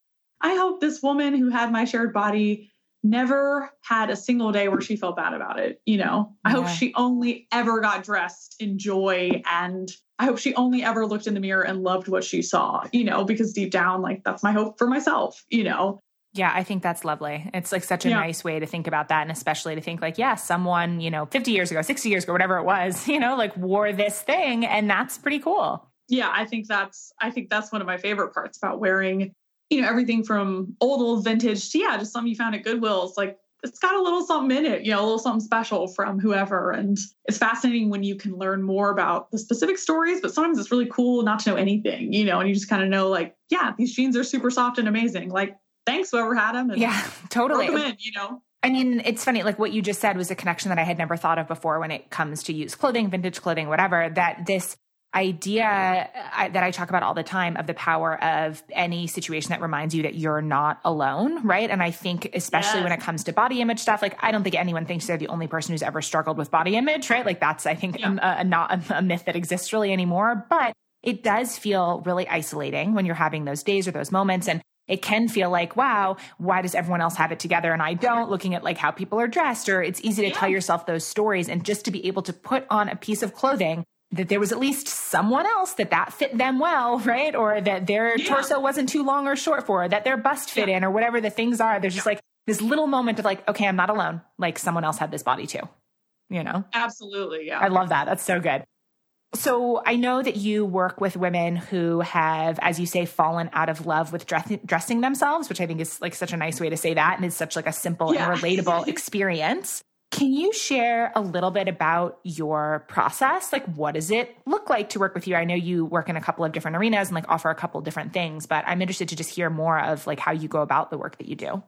I hope this woman who had my shared body never had a single day where she felt bad about it. You know, I hope she only ever got dressed in joy and I hope she only ever looked in the mirror and loved what she saw, you know, because deep down, like that's my hope for myself, you know. Yeah, I think that's lovely. It's like such a yeah. nice way to think about that. And especially to think like, yeah, someone, you know, 50 years ago, 60 years ago, whatever it was, <laughs> you know, like wore this thing. And that's pretty cool. Yeah, I think that's I think that's one of my favorite parts about wearing you know, everything from old, old vintage to, yeah, just something you found at Goodwill. It's like, it's got a little something in it, you know, a little something special from whoever. And it's fascinating when you can learn more about the specific stories, but sometimes it's really cool not to know anything, you know, and you just kind of know, like, yeah, these jeans are super soft and amazing. Like, thanks, whoever had them. yeah, totally. In, you know? I mean, it's funny, like what you just said was a connection that I had never thought of before when it comes to used clothing, vintage clothing, whatever, that this idea I, that I talk about all the time of the power of any situation that reminds you that you're not alone, right? And I think, especially when it comes to body image stuff, like I don't think anyone thinks they're the only person who's ever struggled with body image, right? Like that's, I think, yeah. a, a, not a, a myth that exists really anymore. But it does feel really isolating when you're having those days or those moments. And it can feel like, wow, why does everyone else have it together and I don't? Looking at like how people are dressed, or it's easy to yeah. tell yourself those stories. And just to be able to put on a piece of clothing that there was at least someone else that that fit them well, <laughs> right? Or that their yeah. torso wasn't too long or short for, that their bust fit yeah. in, or whatever the things are. There's just like this little moment of like, okay, I'm not alone. Like someone else had this body too, you know? Absolutely. Yeah. I love that. That's so good. So I know that you work with women who have, as you say, fallen out of love with dress- dressing themselves, which I think is like such a nice way to say that. And it's such like a simple yeah. and relatable <laughs> experience. Can you share a little bit about your process? Like, what does it look like to work with you? I know you work in a couple of different arenas and like offer a couple different things, but I'm interested to just hear more of like how you go about the work that you do.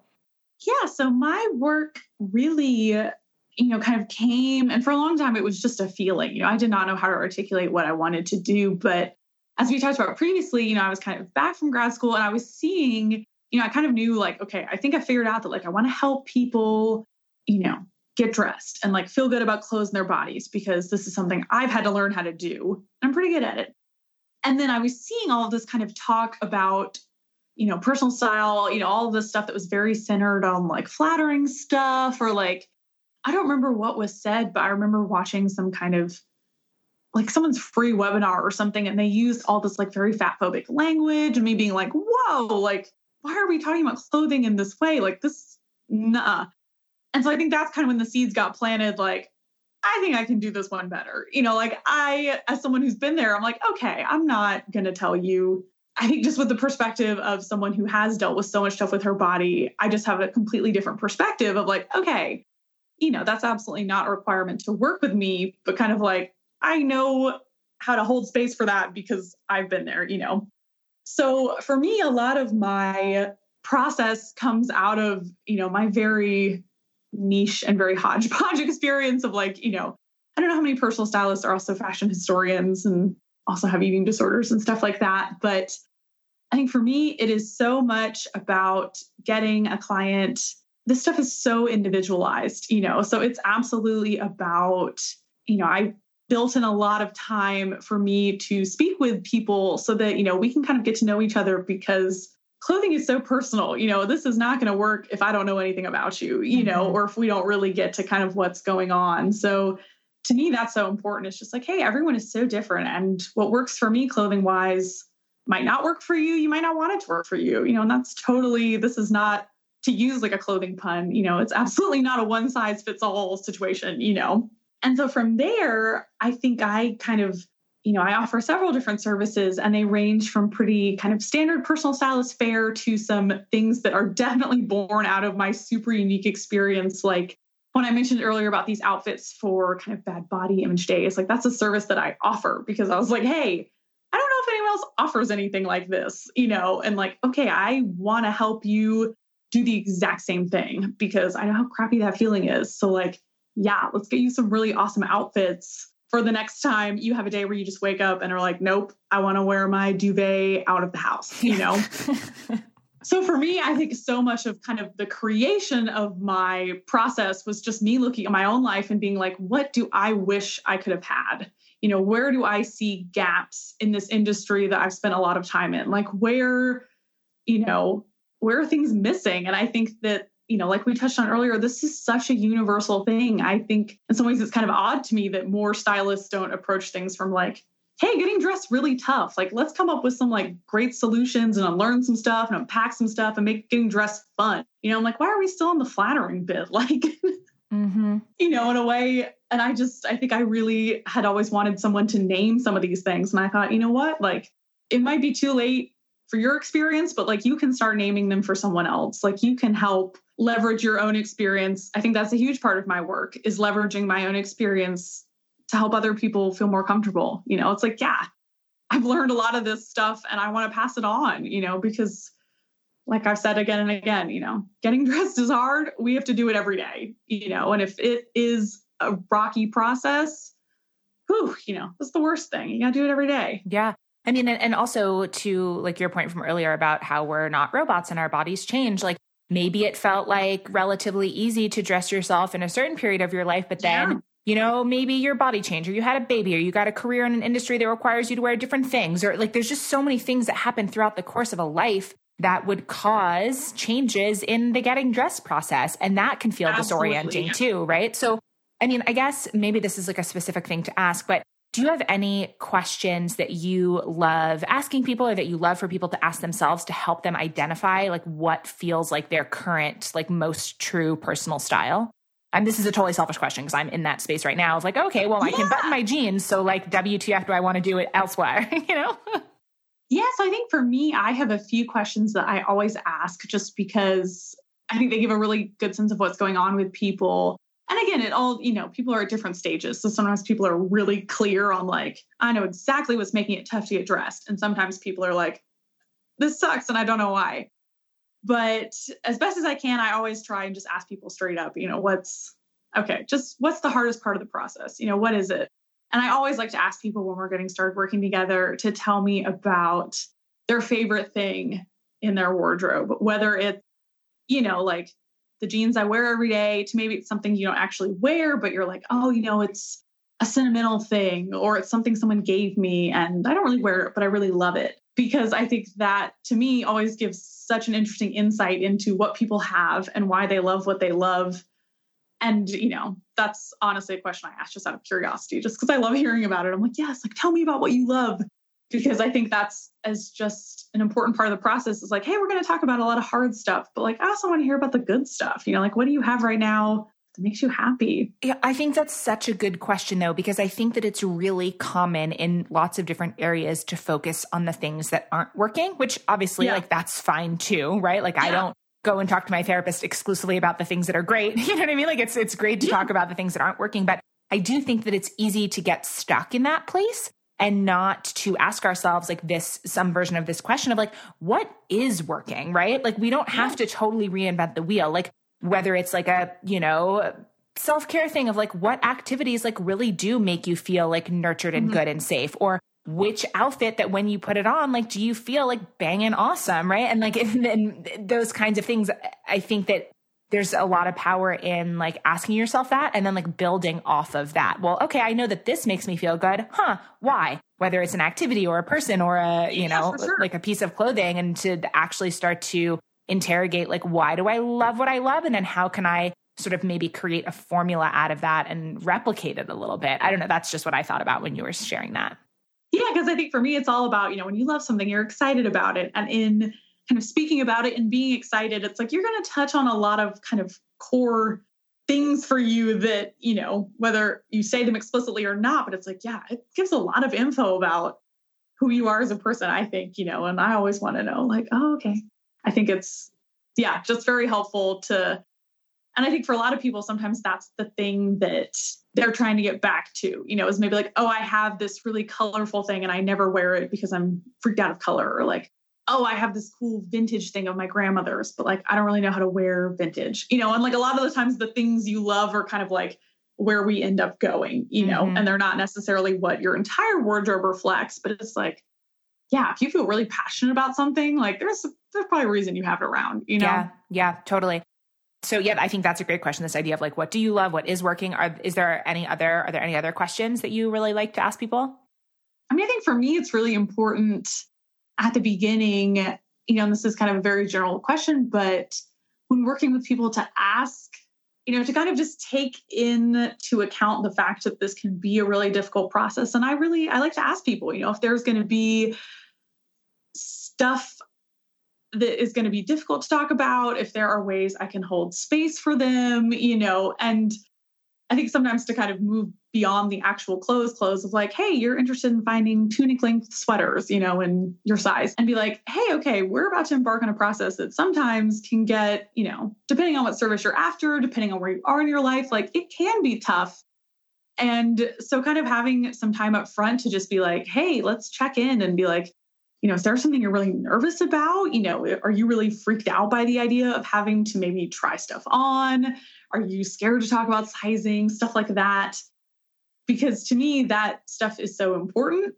Yeah. So my work really, you know, kind of came, and for a long time, it was just a feeling. You know, I did not know how to articulate what I wanted to do. But as we talked about previously, you know, I was kind of back from grad school and I was seeing, you know, I kind of knew like, okay, I think I figured out that like I want to help people, you know, get dressed and like feel good about clothes in their bodies because this is something I've had to learn how to do. I'm pretty good at it. And then I was seeing all of this kind of talk about, you know, personal style, you know, all of this stuff that was very centered on like flattering stuff or like, I don't remember what was said, but I remember watching some kind of like someone's free webinar or something and they used all this like very fat phobic language and me being like, whoa, like, why are we talking about clothing in this way? Like this, nah. And so I think that's kind of when the seeds got planted, like, I think I can do this one better. You know, like I, as someone who's been there, I'm like, okay, I'm not going to tell you. I think just with the perspective of someone who has dealt with so much stuff with her body, I just have a completely different perspective of like, okay, you know, that's absolutely not a requirement to work with me, but kind of like, I know how to hold space for that because I've been there, you know. So for me, a lot of my process comes out of, you know, my very niche and very <laughs> hodgepodge experience of like, you know, I don't know how many personal stylists are also fashion historians and also have eating disorders and stuff like that. But I think for me, it is so much about getting a client. This stuff is so individualized, you know, so it's absolutely about, you know, I built in a lot of time for me to speak with people so that, you know, we can kind of get to know each other because clothing is so personal. You know, this is not going to work if I don't know anything about you, you know, mm-hmm. or if we don't really get to kind of what's going on. So to me, that's so important. It's just like, hey, everyone is so different. And what works for me clothing wise might not work for you. You might not want it to work for you, you know, and that's totally, this is not to use like a clothing pun, you know, it's absolutely not a one size fits all situation, you know. And so from there, I think I kind of you know, I offer several different services and they range from pretty kind of standard personal stylist fare to some things that are definitely born out of my super unique experience. Like when I mentioned earlier about these outfits for kind of bad body image days, like that's a service that I offer because I was like, hey, I don't know if anyone else offers anything like this, you know, and like, okay, I want to help you do the exact same thing because I know how crappy that feeling is. So, like, yeah, let's get you some really awesome outfits for the next time you have a day where you just wake up and are like, nope, I want to wear my duvet out of the house, you know? <laughs> so for me, I think so much of kind of the creation of my process was just me looking at my own life and being like, what do I wish I could have had? You know, where do I see gaps in this industry that I've spent a lot of time in? Like, where, you know, where are things missing? And I think that you know, like we touched on earlier, this is such a universal thing. I think in some ways it's kind of odd to me that more stylists don't approach things from like, hey, getting dressed really tough. Like, let's come up with some like great solutions and unlearn some stuff and unpack some stuff and make getting dressed fun. You know, I'm like, why are we still on the flattering bit? <laughs> Like, mm-hmm. you know, in a way. And I just, I think I really had always wanted someone to name some of these things. And I thought, you know what? Like, it might be too late for your experience, but like you can start naming them for someone else. Like you can help leverage your own experience. I think that's a huge part of my work is leveraging my own experience to help other people feel more comfortable. You know, it's like, yeah, I've learned a lot of this stuff and I want to pass it on, you know, because like I've said again and again, you know, getting <laughs> dressed is hard. We have to do it every day, you know, and if it is a rocky process, whew, you know, that's the worst thing. You got to do it every day. Yeah. I mean, and also to like your point from earlier about how we're not robots and our bodies change, like maybe it felt like relatively easy to dress yourself in a certain period of your life, but then, yeah. you know, maybe your body changed or you had a baby or you got a career in an industry that requires you to wear different things or like there's just so many things that happen throughout the course of a life that would cause changes in the getting dressed process. And that can feel Absolutely. disorienting too, right? So, I mean, I guess maybe this is like a specific thing to ask, but do you have any questions that you love asking people or that you love for people to ask themselves to help them identify like what feels like their current, like most true personal style? And this is a totally selfish question because I'm in that space right now of like, okay, well, I can button my jeans. So like WTF do I want to do it elsewhere? <laughs> you know? Yeah, so I think for me, I have a few questions that I always ask just because I think they give a really good sense of what's going on with people and again it all you know people are at different stages. So sometimes people are really clear on like i know exactly what's making it tough to get dressed. And sometimes people are like this sucks and i don't know why. But as best as i can i always try and just ask people straight up you know what's okay just what's the hardest part of the process? You know what is it? And i always like to ask people when we're getting started working together to tell me about their favorite thing in their wardrobe whether it's you know like the jeans I wear every day to maybe it's something you don't actually wear, but you're like, oh, you know, it's a sentimental thing or it's something someone gave me and I don't really wear it, but I really love it. Because I think that to me always gives such an interesting insight into what people have and why they love what they love. And, you know, that's honestly a question I ask just out of curiosity, just because I love hearing about it. I'm like, yes, like tell me about what you love. Because I think that's as just an important part of the process is like, hey, we're going to talk about a lot of hard stuff, but like, I also want to hear about the good stuff. You know, like, what do you have right now that makes you happy? Yeah, I think that's such a good question, though, because I think that it's really common in lots of different areas to focus on the things that aren't working, which obviously, yeah. like, that's fine too, right? Like, yeah. I don't go and talk to my therapist exclusively about the things that are great. <laughs> You know what I mean? Like, it's it's great to yeah. talk about the things that aren't working, but I do think that it's easy to get stuck in that place and not to ask ourselves like this some version of this question of like what is working right? Like we don't have to totally reinvent the wheel. Like whether it's like a, you know, self care thing of like what activities like really do make you feel like nurtured and mm-hmm. good and safe or which outfit that when you put it on like do you feel like banging awesome right? And like <laughs> and those kinds of things i think that there's a lot of power in like asking yourself that and then like building off of that well okay i know that this makes me feel good huh why whether it's an activity or a person or a you yeah, know sure. like a piece of clothing and to actually start to interrogate like why do I love what I love and then how can I sort of maybe create a formula out of that and replicate it a little bit. I don't know, that's just what I thought about when you were sharing that. Yeah, because I think for me it's all about, you know, when you love something, you're excited about it and in kind of speaking about it and being excited, it's like you're going to touch on a lot of kind of core things for you that, you know, whether you say them explicitly or not, but it's like, yeah, it gives a lot of info about who you are as a person, I think, you know, and I always want to know like, oh, okay, I think it's, yeah, just very helpful to, and I think for a lot of people, sometimes that's the thing that they're trying to get back to, you know, is maybe like, oh, I have this really colorful thing and I never wear it because I'm freaked out of color, or like, oh, I have this cool vintage thing of my grandmother's, but like, I don't really know how to wear vintage, you know, and like a lot of the times the things you love are kind of like, where we end up going, you know, mm-hmm. and they're not necessarily what your entire wardrobe reflects, but it's like, yeah, if you feel really passionate about something, like there's there's probably a reason you have it around, you know? Yeah, yeah, totally. So yeah, I think that's a great question. This idea of like, what do you love? What is working? Are is there any other are there any other questions that you really like to ask people? I mean, I think for me, it's really important at the beginning. You know, and this is kind of a very general question, but when working with people to ask, you know, to kind of just take into account the fact that this can be a really difficult process. And I really I like to ask people, you know, if there's going to be stuff that is going to be difficult to talk about, if there are ways I can hold space for them, you know, and I think sometimes to kind of move beyond the actual clothes, clothes of like, hey, you're interested in finding tunic length sweaters, you know, in your size, and be like, hey, okay, we're about to embark on a process that sometimes can get, you know, depending on what service you're after, depending on where you are in your life, like it can be tough. And so, kind of having some time up front to just be like, hey, let's check in and be like, you know, is there something you're really nervous about? You know, are you really freaked out by the idea of having to maybe try stuff on? Are you scared to talk about sizing, stuff like that? Because to me, that stuff is so important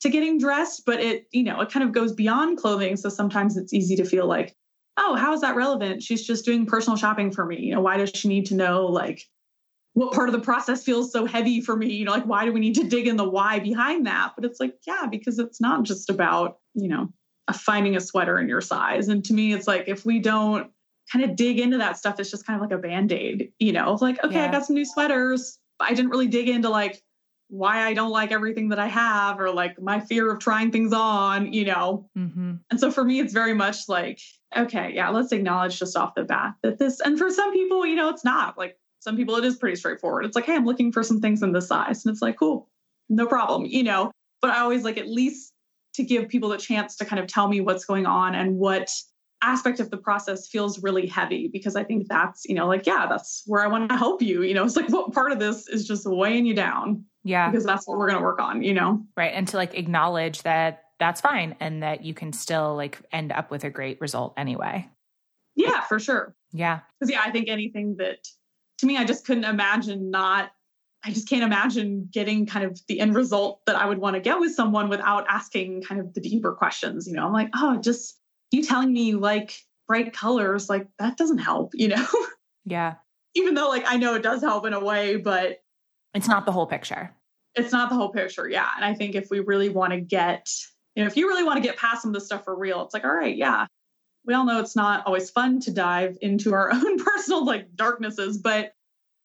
to getting dressed, but it, you know, it kind of goes beyond clothing. So sometimes it's easy to feel like, oh, how is that relevant? She's just doing personal shopping for me. You know, why does she need to know like what part of the process feels so heavy for me? You know, like why do we need to dig in the why behind that? But it's like, yeah, because it's not just about you know, finding a sweater in your size. And to me, it's like if we don't kind of dig into that stuff, it's just kind of like a band aid, you know, like, okay, yeah. I got some new sweaters. I didn't really dig into like why I don't like everything that I have or like my fear of trying things on, you know. Mm-hmm. And so for me, it's very much like, okay, yeah, let's acknowledge just off the bat that this, and for some people, you know, it's not like some people, it is pretty straightforward. It's like, hey, I'm looking for some things in this size. And it's like, cool, no problem, you know. But I always like at least to give people the chance to kind of tell me what's going on and what aspect of the process feels really heavy because I think that's, you know, like, yeah, that's where I want to help you. You know, it's like <laughs> what part of this is just weighing you down. Yeah. Because that's what we're going to work on, you know? Right. And to like acknowledge that that's fine and that you can still like end up with a great result anyway. Yeah, for sure. Yeah. Because, yeah, I think anything that to me, I just couldn't imagine not I just can't imagine getting kind of the end result that I would want to get with someone without asking kind of the deeper questions. You know, I'm like, oh, just you telling me you like bright colors, like that doesn't help, you know? <laughs> Yeah. Even though like I know it does help in a way, but it's not the whole picture. it's not the whole picture. Yeah. And I think if we really want to get, you know, if you really want to get past some of this stuff for real, it's like, all right, yeah. We all know it's not always fun to dive into our <laughs> own personal like darknesses, but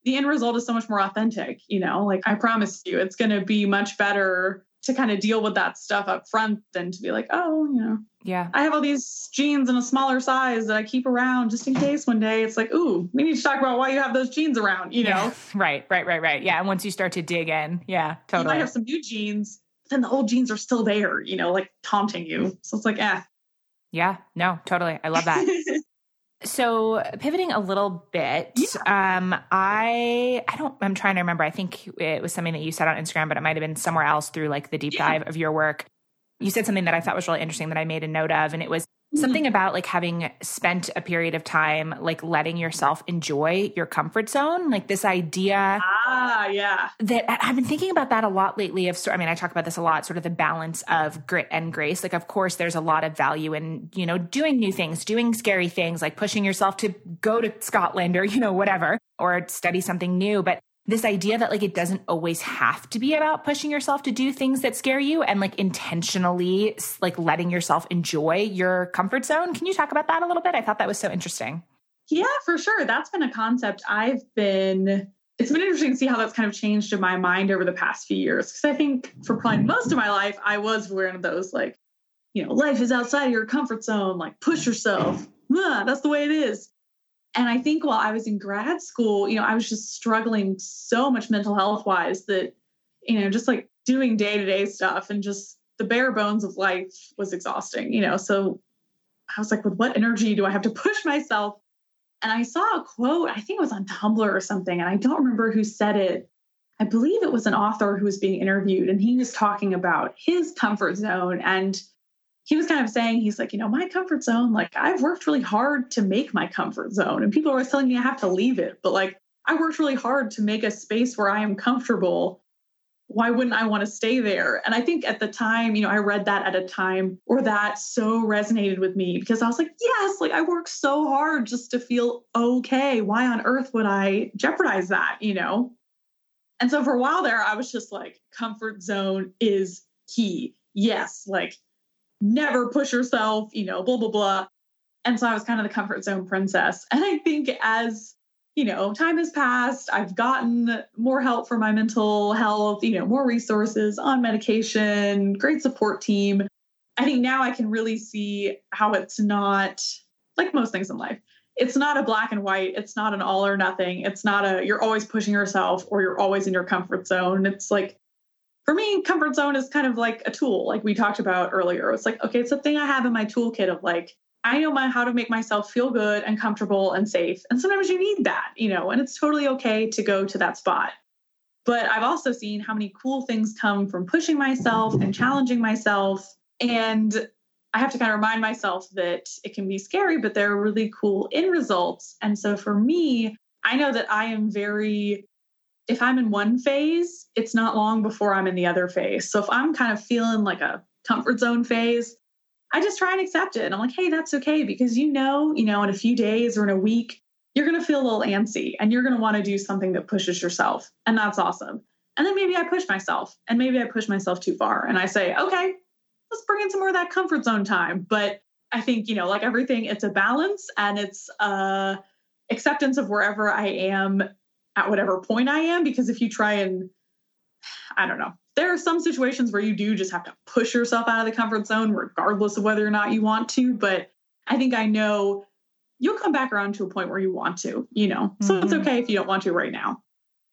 the end result is so much more authentic, you know, like I promise you, it's going to be much better to kind of deal with that stuff up front than to be like, oh, you know, yeah, I have all these jeans in a smaller size that I keep around just in case one day it's like, ooh, we need to talk about why you have those jeans around, you know? Yeah. <laughs> Right, right, right, right. Yeah. And once you start to dig in, yeah, totally. You might have some new jeans, then the old jeans are still there, you know, like taunting you. So it's like, eh. Yeah, no, totally. I love that. <laughs> So pivoting a little bit, yeah. um, I I don't I'm trying to remember. I think it was something that you said on Instagram, but it might have been somewhere else through like the deep yeah. dive of your work. You said something that I thought was really interesting that I made a note of, and it was. Something about like having spent a period of time like letting yourself enjoy your comfort zone like this idea ah yeah. that i've been thinking about that a lot lately of i mean i talk about this a lot sort of the balance of grit and grace. Like of course there's a lot of value in you know doing new things doing scary things like pushing yourself to go to scotland or you know whatever or study something new. But this idea that like it doesn't always have to be about pushing yourself to do things that scare you and like intentionally like letting yourself enjoy your comfort zone. Can you talk about that a little bit? I thought that was so interesting. Yeah, for sure. That's been a concept I've been it's been interesting to see how that's kind of changed in my mind over the past few years because I think for probably most of my life I was one of those like you know life is outside of your comfort zone like push yourself. Ah, that's the way it is. And I think while I was in grad school, you know, I was just struggling so much mental health wise that, you know, just like doing day to day stuff and just the bare bones of life was exhausting, you know. So I was like, with what energy do I have to <laughs> push myself? And I saw a quote, I think it was on Tumblr or something, and I don't remember who said it. I believe it was an author who was being interviewed, and he was talking about his comfort zone and he was kind of saying, he's like, you know, my comfort zone, like I've worked really hard to make my comfort zone. And people are always telling me I have to leave it. But like I worked really hard to make a space where I am comfortable. Why wouldn't I want to stay there? And I think at the time, you know, I read that at a time where that so resonated with me because I was like, yes, like I worked so hard just to feel okay. Why on earth would I jeopardize that, you know? And so for a while there, I was just like, comfort zone is key. Yes, like never push yourself, you know, blah, blah, blah. And so I was kind of the comfort zone princess. And I think as, you know, time has passed, I've gotten more help for my mental health, you know, more resources on medication, great support team. I think now I can really see how it's not like most things in life. It's not a black and white. It's not an all or nothing. It's not a you're always pushing yourself or you're always in your comfort zone. It's like for me, comfort zone is kind of like a tool, like we talked about earlier. It's like, okay, it's a thing I have in my toolkit of like, I know my, how to make myself feel good and comfortable and safe. And sometimes you need that, you know, and it's totally okay to go to that spot. But I've also seen how many cool things come from pushing myself and challenging myself. And I have to kind of remind myself that it can be scary, but there are really cool end results. And so for me, I know that I am very if I'm in one phase, it's not long before I'm in the other phase. So if I'm kind of feeling like a comfort zone phase, I just try and accept it. And I'm like, hey, that's okay because you know, you know, in a few days or in a week, you're going to feel a little antsy and you're going to want to do something that pushes yourself. And that's awesome. And then maybe I push myself and maybe I push myself too far and I say, okay, let's bring in some more of that comfort zone time. But I think, you know, like everything, it's a balance and it's uh acceptance of wherever I am at whatever point I am. Because if you try and, I don't know, there are some situations where you do just have to push yourself out of the comfort zone, regardless of whether or not you want to. But I think I know you'll come back around to a point where you want to, you know? So mm-hmm. it's okay if you don't want to right now.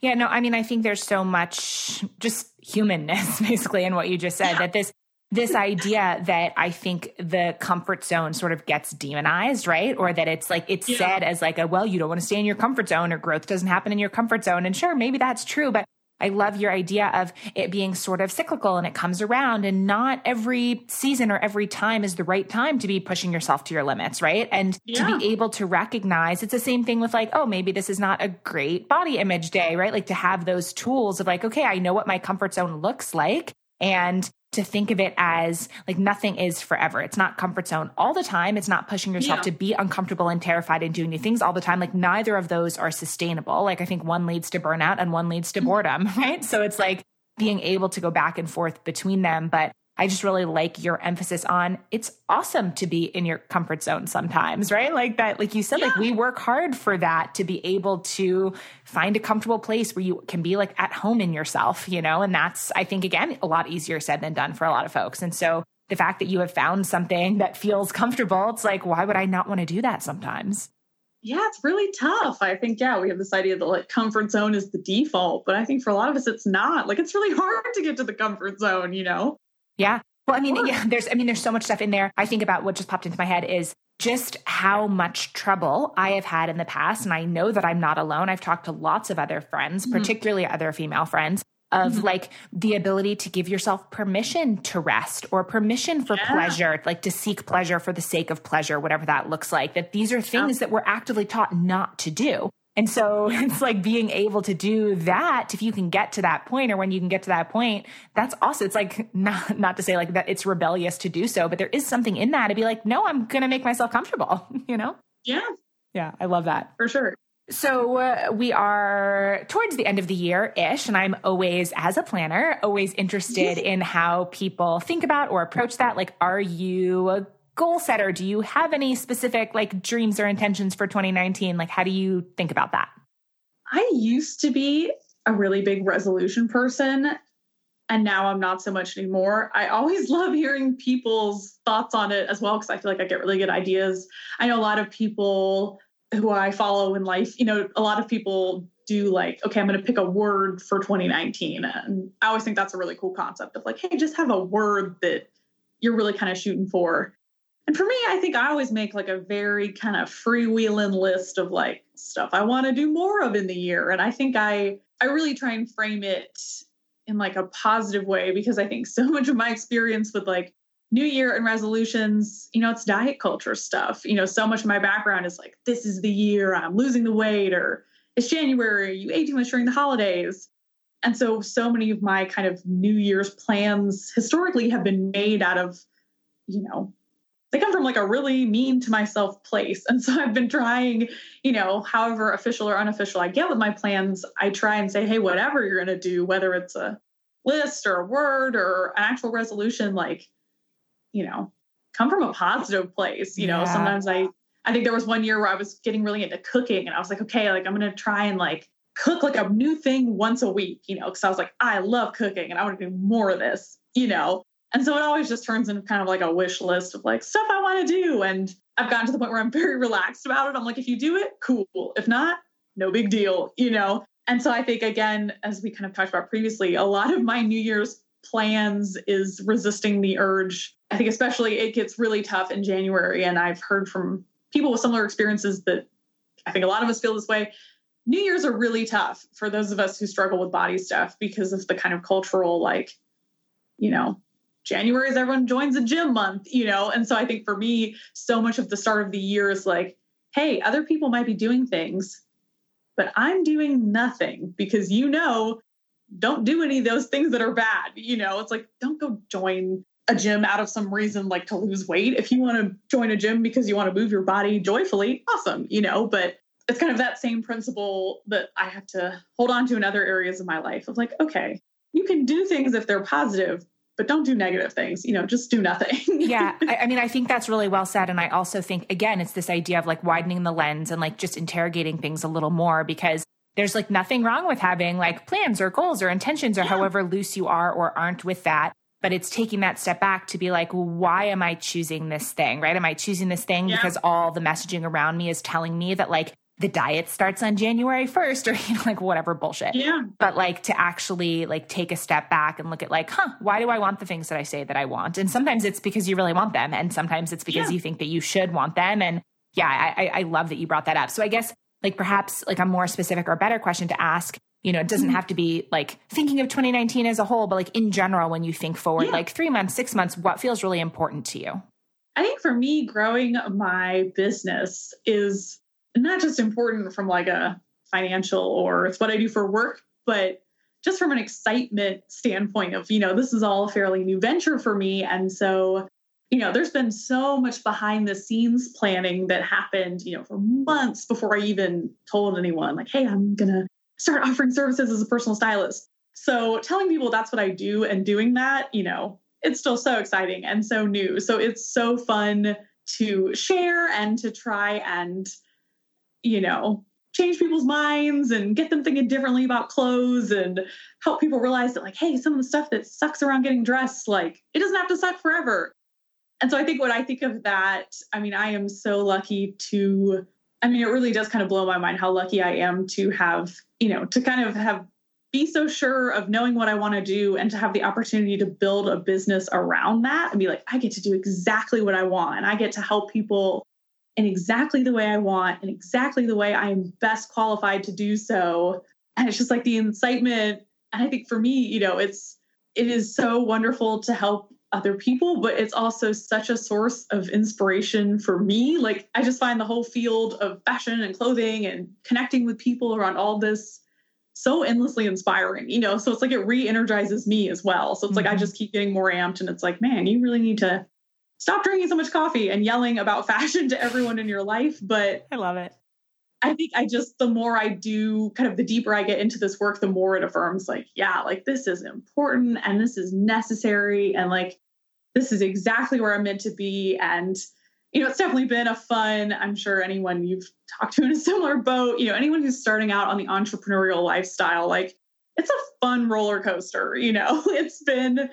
Yeah, no, I mean, I think there's so much just humanness <laughs> basically in what you just said yeah. that this this idea that I think the comfort zone sort of gets demonized, right? Or that it's like it's yeah. said as like a well, you don't want to stay in your comfort zone or growth doesn't happen in your comfort zone. And sure, maybe that's true, but I love your idea of it being sort of cyclical and it comes around and not every season or every time is the right time to be pushing yourself to your limits, right? And yeah. to be able to recognize it's the same thing with like, oh, maybe this is not a great body image day, right? Like to have those tools of like, okay, I know what my comfort zone looks like. And to think of it as like nothing is forever. It's not comfort zone all the time. It's not pushing yourself yeah. to be uncomfortable and terrified and doing new things all the time. Like neither of those are sustainable. Like I think one leads to burnout and one leads to mm-hmm. boredom, <laughs> right? So it's like being able to go back and forth between them. But I just really like your emphasis on it's awesome to be in your comfort zone sometimes, right? Like that, like you said, yeah. like we work hard for that to be able to find a comfortable place where you can be like at home in yourself, you know? And that's, I think, again, a lot easier said than done for a lot of folks. And so the fact that you have found something that feels comfortable, it's like, why would I not want to do that sometimes? Yeah, it's really tough. I think, yeah, we have this idea that like comfort zone is the default, but I think for a lot of us, it's not. Like, it's really hard to get to the comfort zone, you know? Yeah. Well, I mean, yeah, there's, I mean, there's so much stuff in there. I think about what just popped into my head is just how much trouble I have had in the past. And I know that I'm not alone. I've talked to lots of other friends, mm-hmm. particularly other female friends, of mm-hmm. like the ability to give yourself permission to rest or permission for yeah. pleasure, like to seek pleasure for the sake of pleasure, whatever that looks like. That these are things yeah. that we're actively taught not to do. And so <laughs> it's like being able to do that if you can get to that point or when you can get to that point, that's also it's like <laughs> not not to say like that it's rebellious to do so, but there is something in that to be like, no, I'm going to make myself comfortable, <laughs> you know? Yeah. Yeah, I love that. For sure. So uh, we are towards the end of the year ish, and I'm always, as a planner, always interested in how people think about or approach that. Like, are you goal setter? Do you have any specific like dreams or intentions for 2019? Like, how do you think about that? I used to be a really big resolution person, and now I'm not so much anymore. I always <laughs> love hearing people's thoughts on it as well because I feel like I get really good ideas. I know a lot of people who I follow in life, you know, a lot of people do like, okay, I'm going to pick a word for 2019. And I always think that's a really cool concept of like, hey, just have a word that you're really kind of shooting for. And for me, I think I always make like a very kind of freewheeling list of like stuff I want to do more of in the year. And I think I I really try and frame it in like a positive way because I think so <laughs> much of my experience with like New Year and resolutions, you know, it's diet culture stuff. You know, so much of my background is like, this is the year I'm losing the weight, or it's January, you ate too much during the holidays. And so, so many of my kind of New Year's plans historically have been made out of, you know, they come from like a really mean to myself place. And so I've been trying, you know, however official or unofficial I get with my plans, I try and say, hey, whatever you're going to do, whether it's a list or a word or an actual resolution, like, you know, come from a positive place. You know, sometimes I, I think there was one year where I was getting really into cooking and I was like, okay, like I'm going to try and like cook like a new thing once a week, you know, because I was like, I love cooking and I want to do more of this, you know. And so it always just turns into kind of like a wish list of like stuff I want to do. And I've gotten to the point where I'm <laughs> very relaxed about it. I'm like, if you do it, cool. If not, no big deal, you know? And so I think, again, as we kind of talked about previously, a lot of my New Year's plans is resisting the urge. I think, especially, it gets really tough in January. And I've heard from people with similar experiences that I think a lot of us feel this way. New Year's are really tough for those of us who struggle with body stuff because of the kind of cultural, like, you know, January is everyone joins a gym month, you know? And so I think for me, so much of the start of the year is like, hey, other people might be doing things, but I'm doing nothing because you know, don't do any of those things that are bad. You know, it's like, don't go join a gym out of some reason like to lose weight. If you want to join a gym because you want to move your body joyfully, awesome, you know, but it's kind of that same principle that I have to hold on to in other areas of my life of like, okay, you can do things if they're positive, but don't do negative things. You know, just do nothing. <laughs> yeah. I, I, mean, I think that's really well said. And I also think, again, it's this idea of like widening the lens and like just interrogating things a little more because there's like nothing wrong with having like plans or goals or intentions or yeah. however loose you are or aren't with that. But it's taking that step back to be like, why am I choosing this thing? Right? Am I choosing this thing yeah. because all the messaging around me is telling me that like the diet starts on January 1st or <laughs> you know like whatever bullshit. Yeah. But like to actually like take a step back and look at like, huh, why do I want the things that I say that I want? And sometimes it's because you really want them and sometimes it's because yeah. you think that you should want them and yeah, I I love that you brought that up. So I guess like perhaps like a more specific or better question to ask, you know, it doesn't mm-hmm. have to be like thinking of 2019 as a whole, but like in general when you think forward yeah. like 3 months, 6 months, what feels really important to you? I think for me growing my business is not just important from like a financial or it's what I do for work, but just from an excitement standpoint of, you know, this is all a fairly new venture for me. And so, you know, there's been so much behind the scenes planning that happened, you know, for months before I even told anyone, like, hey, I'm going to start offering services as a personal stylist. So telling people that's what I do and doing that, you know, it's still so exciting and so new. So it's so fun to share and to try and, you know, change people's minds and get them thinking differently about clothes and help people realize that, like, hey, some of the stuff that sucks around getting dressed, like, it doesn't have to suck forever. And so I think when I think of that, I mean, I am so lucky to, I mean, it really does kind of blow my mind how lucky I am to have, you know, to kind of have be so sure of knowing what I want to do and to have the opportunity to build a business around that and be like, I get to do exactly what I want. And I get to help people in exactly the way I want and exactly the way I am best qualified to do so. And it's just like the incitement. And I think for me, you know, it's, it is so wonderful to help other people, but it's also such a source of inspiration for me. Like, I just find the whole field of fashion and clothing and connecting with people around all this so endlessly inspiring, you know. So it's like it re-energizes me as well. So it's mm-hmm. like I mm-hmm. just keep getting more amped, and it's like, man, you really need to stop drinking so much coffee and yelling about <laughs> fashion to everyone in your life. But I love it. I think I just the more I do, kind of the deeper I get into this work, the more it affirms, like, yeah, like this is important and this is necessary, and like this is exactly where I'm meant to be, and you know, it's definitely been a fun, I'm sure anyone you've talked to in a similar boat, you know, anyone who's starting out on the entrepreneurial lifestyle, like it's a fun roller coaster, you know, <laughs> it's been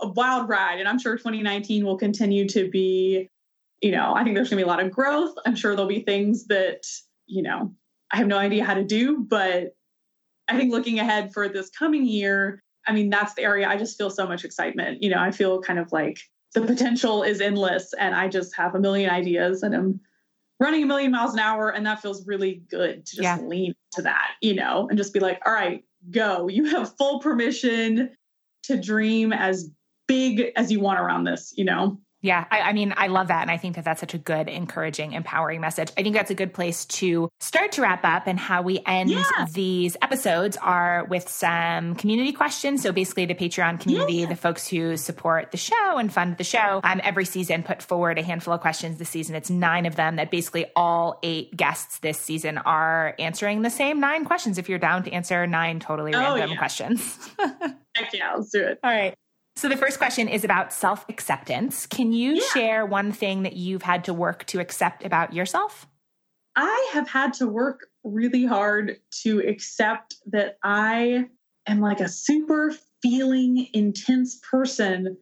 a wild ride. And I'm sure 2019 will continue to be, you know, I think there's going to be a lot of growth. I'm sure there'll be things that, you know, I have no idea how to do, but I think looking ahead for this coming year, I mean, that's the area I just feel so much excitement. You know, I feel kind of like the potential is endless and I just have a million ideas and I'm running a million miles an hour and that feels really good to just yeah. lean to that, you know, and just be like, all right, go. You have full permission to dream as big as you want around this, you know? Yeah, I, I, mean, I love that. And I think that that's such a good, encouraging, empowering message. I think that's a good place to start to wrap up. And how we end yeah. these episodes are with some community questions. So basically, the Patreon community, yeah. the folks who support the show and fund the show, um, every season put forward a handful of questions this season. It's nine of them that basically all eight guests this season are answering the same nine questions. If you're down to answer nine totally oh, random yeah. questions. <laughs> Heck yeah, let's do it. All right. So the first question is about self acceptance. Can you yeah. share one thing that you've had to work to accept about yourself? I have had to work really hard to accept that I am like a super feeling intense person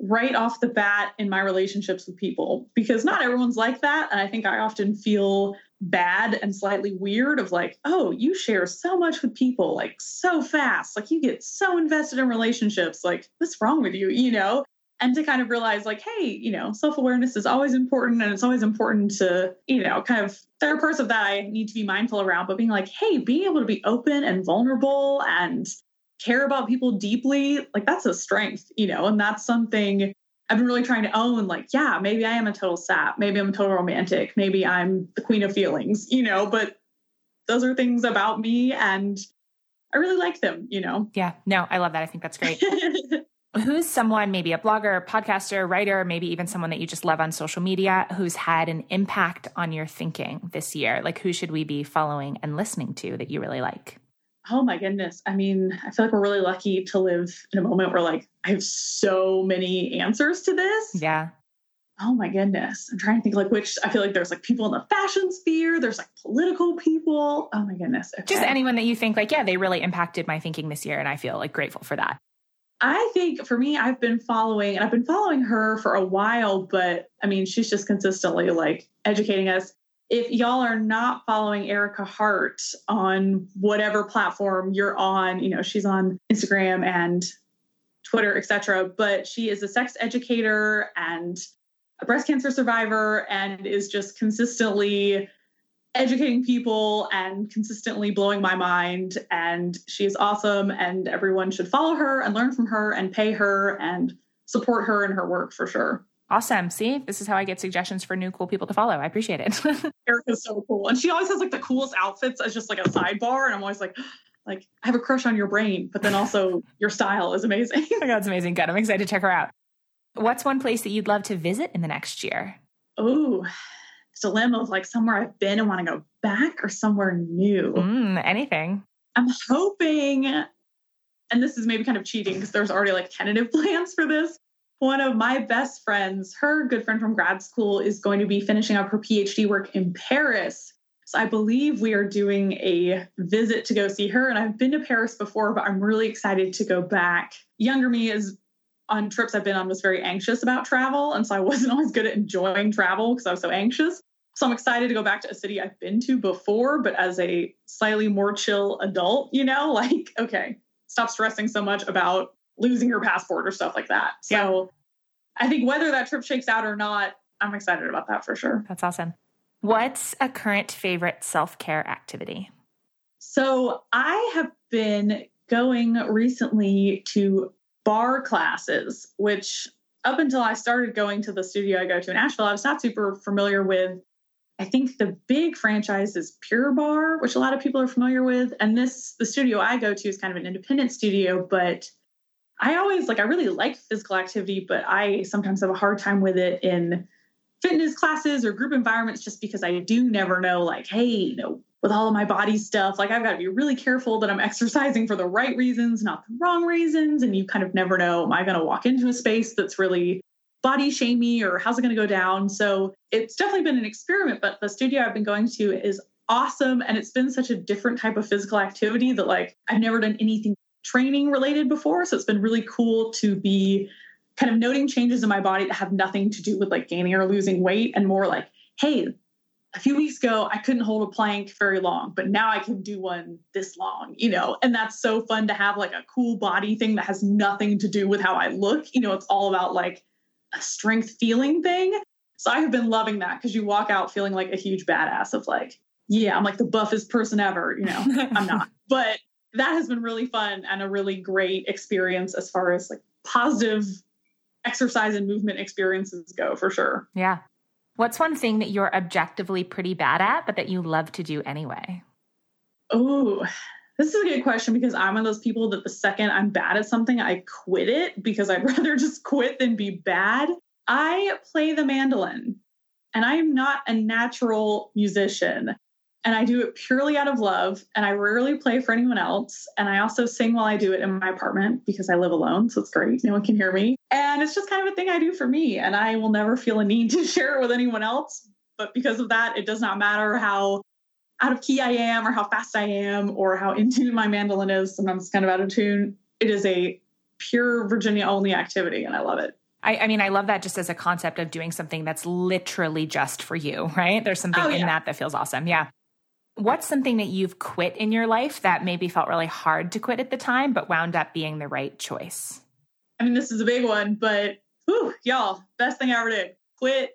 right off the bat in my relationships with people because not everyone's like that. And I think I often feel bad and slightly weird of like, oh, you share so much with people, like so fast, like you get so invested in relationships, like what's wrong with you, you know? And to kind of realize, like, hey, you know, self awareness is always important. And it's always important to, you know, kind of, there are parts of that I need to be mindful around, but being like, hey, being able to be open and vulnerable and care about people deeply, like that's a strength, you know, and that's something I've been really trying to own, like, yeah, maybe I am a total sap. Maybe I'm a total romantic. Maybe I'm the queen of feelings, you know, but those are things about me and I really like them, you know? Yeah, no, I love that. I think that's great. <laughs> who's someone, maybe a blogger, podcaster, writer, maybe even someone that you just love on social media who's had an impact on your thinking this year? Like, who should we be following and listening to that you really like? Oh my goodness. I mean, I feel like we're really lucky to live in a moment where like I have so many answers to this. Yeah. Oh my goodness. I'm trying to think like which I feel like there's like people in the fashion sphere, there's like political people. Oh my goodness. Okay. Just anyone that you think like, yeah, they really impacted my thinking this year and I feel like grateful for that. I think for me, I've been following, and I've been following her for a while, but I mean, she's just consistently like educating us if y'all are not following Ericka Hart on whatever platform you're on, you know, she's on Instagram and Twitter, etc. But she is a sex educator and a breast cancer survivor and is just consistently educating people and consistently blowing my mind. And she is awesome, and everyone should follow her and learn from her and pay her and support her in her work for sure. Awesome. See, this is how I get suggestions for new cool people to follow. I appreciate it. <laughs> Ericka's so cool. And she always has like the coolest outfits as just like a sidebar. And I'm always like, <gasps> like, I have a crush on your brain, but then also <laughs> your style is amazing. oh God, it's amazing. Good. I'm excited to check her out. What's one place that you'd love to visit in the next year? Oh, dilemma of like somewhere I've been and want to go back or somewhere new. Mm, anything. I'm hoping and this is maybe kind of cheating because there's already like tentative <laughs> plans for this. One of my best friends, her good friend from grad school, is going to be finishing up her PhD work in Paris. So I believe we are doing a visit to go see her. And I've been to Paris before, but I'm really excited to go back. Younger me is on trips I've been on was very anxious about travel. And so I wasn't <laughs> always good at enjoying travel because I was so anxious. So I'm excited to go back to a city I've been to before, but as a slightly more chill adult, you know, <laughs> like, okay, stop stressing so much about losing your passport or stuff like that. So yeah. I think whether that trip shakes out or not, I'm excited about that for sure. That's awesome. What's a current favorite self care activity? So I have been going recently to barre classes, which up until I started going to the studio I go to in Asheville, I was not super familiar with. I think the big franchise is Pure Barre, which a lot of people are familiar with. And this, the studio I go to is kind of an independent studio, but I always like, I really like physical activity, but I sometimes have a hard time with it in fitness classes or group environments just because I do never know, like, hey, you know, with all of my body stuff, like I've got to be really careful that I'm <laughs> exercising for the right reasons, not the wrong reasons. And you kind of never know, am I going to walk into a space that's really body shamey or how's it going to go down? So it's definitely been an experiment, but the studio I've been going to is awesome. And it's been such a different type of physical activity that like I've never done anything training related before. So it's been really cool to be kind of noting changes in my body that have nothing to do with like gaining or losing weight and more like, hey, a few weeks ago I couldn't hold a plank very long, but now I can do one this long, you know, and that's so fun to have like a cool body thing that has nothing to do with how I look. You know, it's all about like a strength feeling thing. So I have been loving that because you walk out feeling like a huge badass of like, yeah, I'm like the buffest person ever, you know, <laughs> I'm not. But that has been really fun and a really great experience as far as like positive exercise and movement experiences go for sure. Yeah. What's one thing that you're objectively pretty bad at, but that you love to do anyway? Oh, this is a good question because I'm one of those people that the second I'm bad at something, I quit it because I'd <laughs> rather just quit than be bad. I play the mandolin and I am not a natural musician and I do it purely out of love. And I rarely play for anyone else. And I also sing while I do it in my apartment because I live alone. So it's great. No one can hear me. And it's just kind of a thing I do for me. And I will never feel a need <laughs> to share it with anyone else. But because of that, it does not matter how out of key I am or how fast I am or how in tune my mandolin is. Sometimes it's kind of out of tune. It is a pure Virginia only activity. And I love it. I, I, mean, I love that just as a concept of doing something that's literally just for you, right? There's something oh, yeah. in that that feels awesome. Yeah. What's something that you've quit in your life that maybe felt really hard to quit at the time, but wound up being the right choice? I mean, this is a big one, but whew, y'all, best thing I ever did. Quit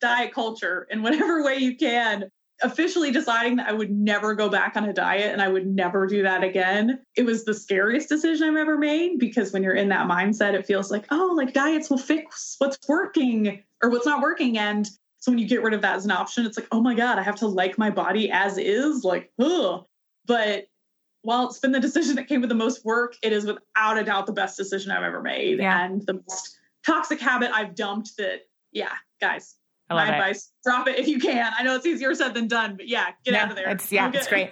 diet culture in <laughs> whatever way you can. Officially deciding that I would never go back on a diet and I would never do that again. It was the scariest decision I've ever made because when you're in that mindset, it feels like, oh, like diets will fix what's working or what's not working. And so when you get rid of that as an option, it's like, oh my God, I have to like my body as is. Like, ugh. But while it's been the decision that came with the most work, it is without a doubt the best decision I've ever made. Yeah. And the most toxic habit I've dumped that, yeah, guys, my it. advice, drop it if you can. I know it's easier said than done, but yeah, get out of there. It's, yeah, it's great.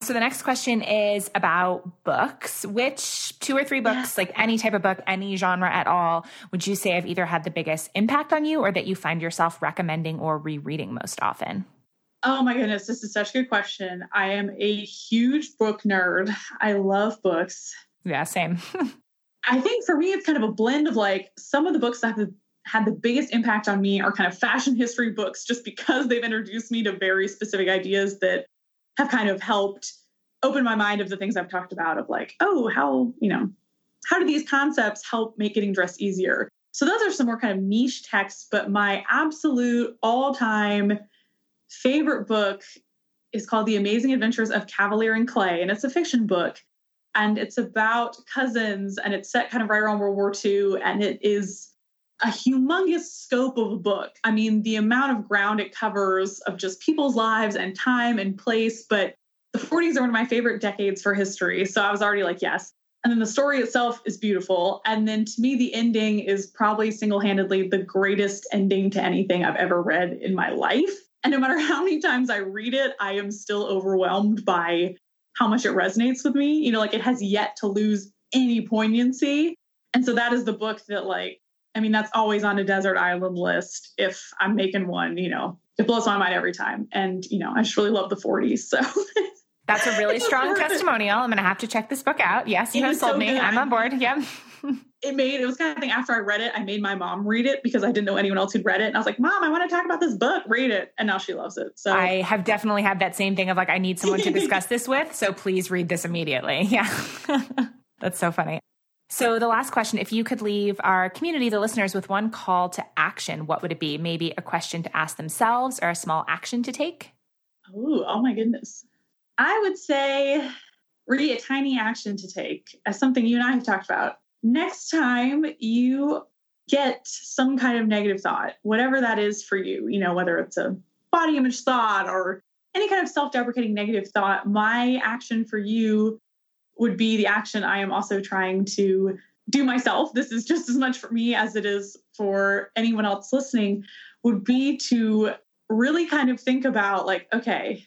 So the next question is about books. Which two or three books, yeah. like any type of book, any genre at all, would you say have either had the biggest impact on you or that you find yourself recommending or rereading most often? Oh my goodness, this is such a good question. I am a huge book nerd. I love books. Yeah, same. <laughs> I think for me, it's kind of a blend of like some of the books that have had the biggest impact on me are kind of fashion history books just because they've introduced me to very specific ideas that have kind of helped open my mind of the things I've talked about of like, oh, how, you know, how do these concepts help make getting dressed easier? So those are some more kind of niche texts, but my absolute all-time favorite book is called The Amazing Adventures of Kavalier and Clay, and it's a fiction book. And it's about cousins, and it's set kind of right around World War II, and it is a humongous scope of a book. I mean, the amount of ground it covers of just people's lives and time and place. But the 40s are one of my favorite decades for history. So I was already like, yes. And then the story itself is beautiful. And then to me, the ending is probably single handedly the greatest ending to anything I've ever read in my life. And no matter how many times I read it, I am still overwhelmed by how much it resonates with me. You know, like it has yet to lose any poignancy. And so that is the book that like I mean that's always on a desert island list if I'm making one, you know. It blows my mind every time. And you know, I just really love the 40s. So <laughs> That's a really strong <laughs> testimonial. I'm going to have to check this book out. Yes, you have sold so me. Good. I'm on board. Yep. <laughs> it made it was kind of thing after I read it, I made my mom read it because I didn't know anyone else who'd read it. And I was like, Mom, I want to talk about this book, read it. And now she loves it. So I have definitely had that same thing of like, I need someone to discuss this with. So please read this immediately. Yeah. That's so funny. So, the last question if you could leave our community, the listeners, with one call to action, what would it be? Maybe a question to ask themselves or a small action to take? Oh, oh my goodness. I would say really a tiny action to take as something you and I have talked about next time you get some kind of negative thought, whatever that is for you, you know, whether it's a body image thought or any kind of self deprecating negative thought, my action for you would be the action I am also trying to do myself. This is just as much for me as it is for anyone else listening, would be to really kind of think about, like, okay,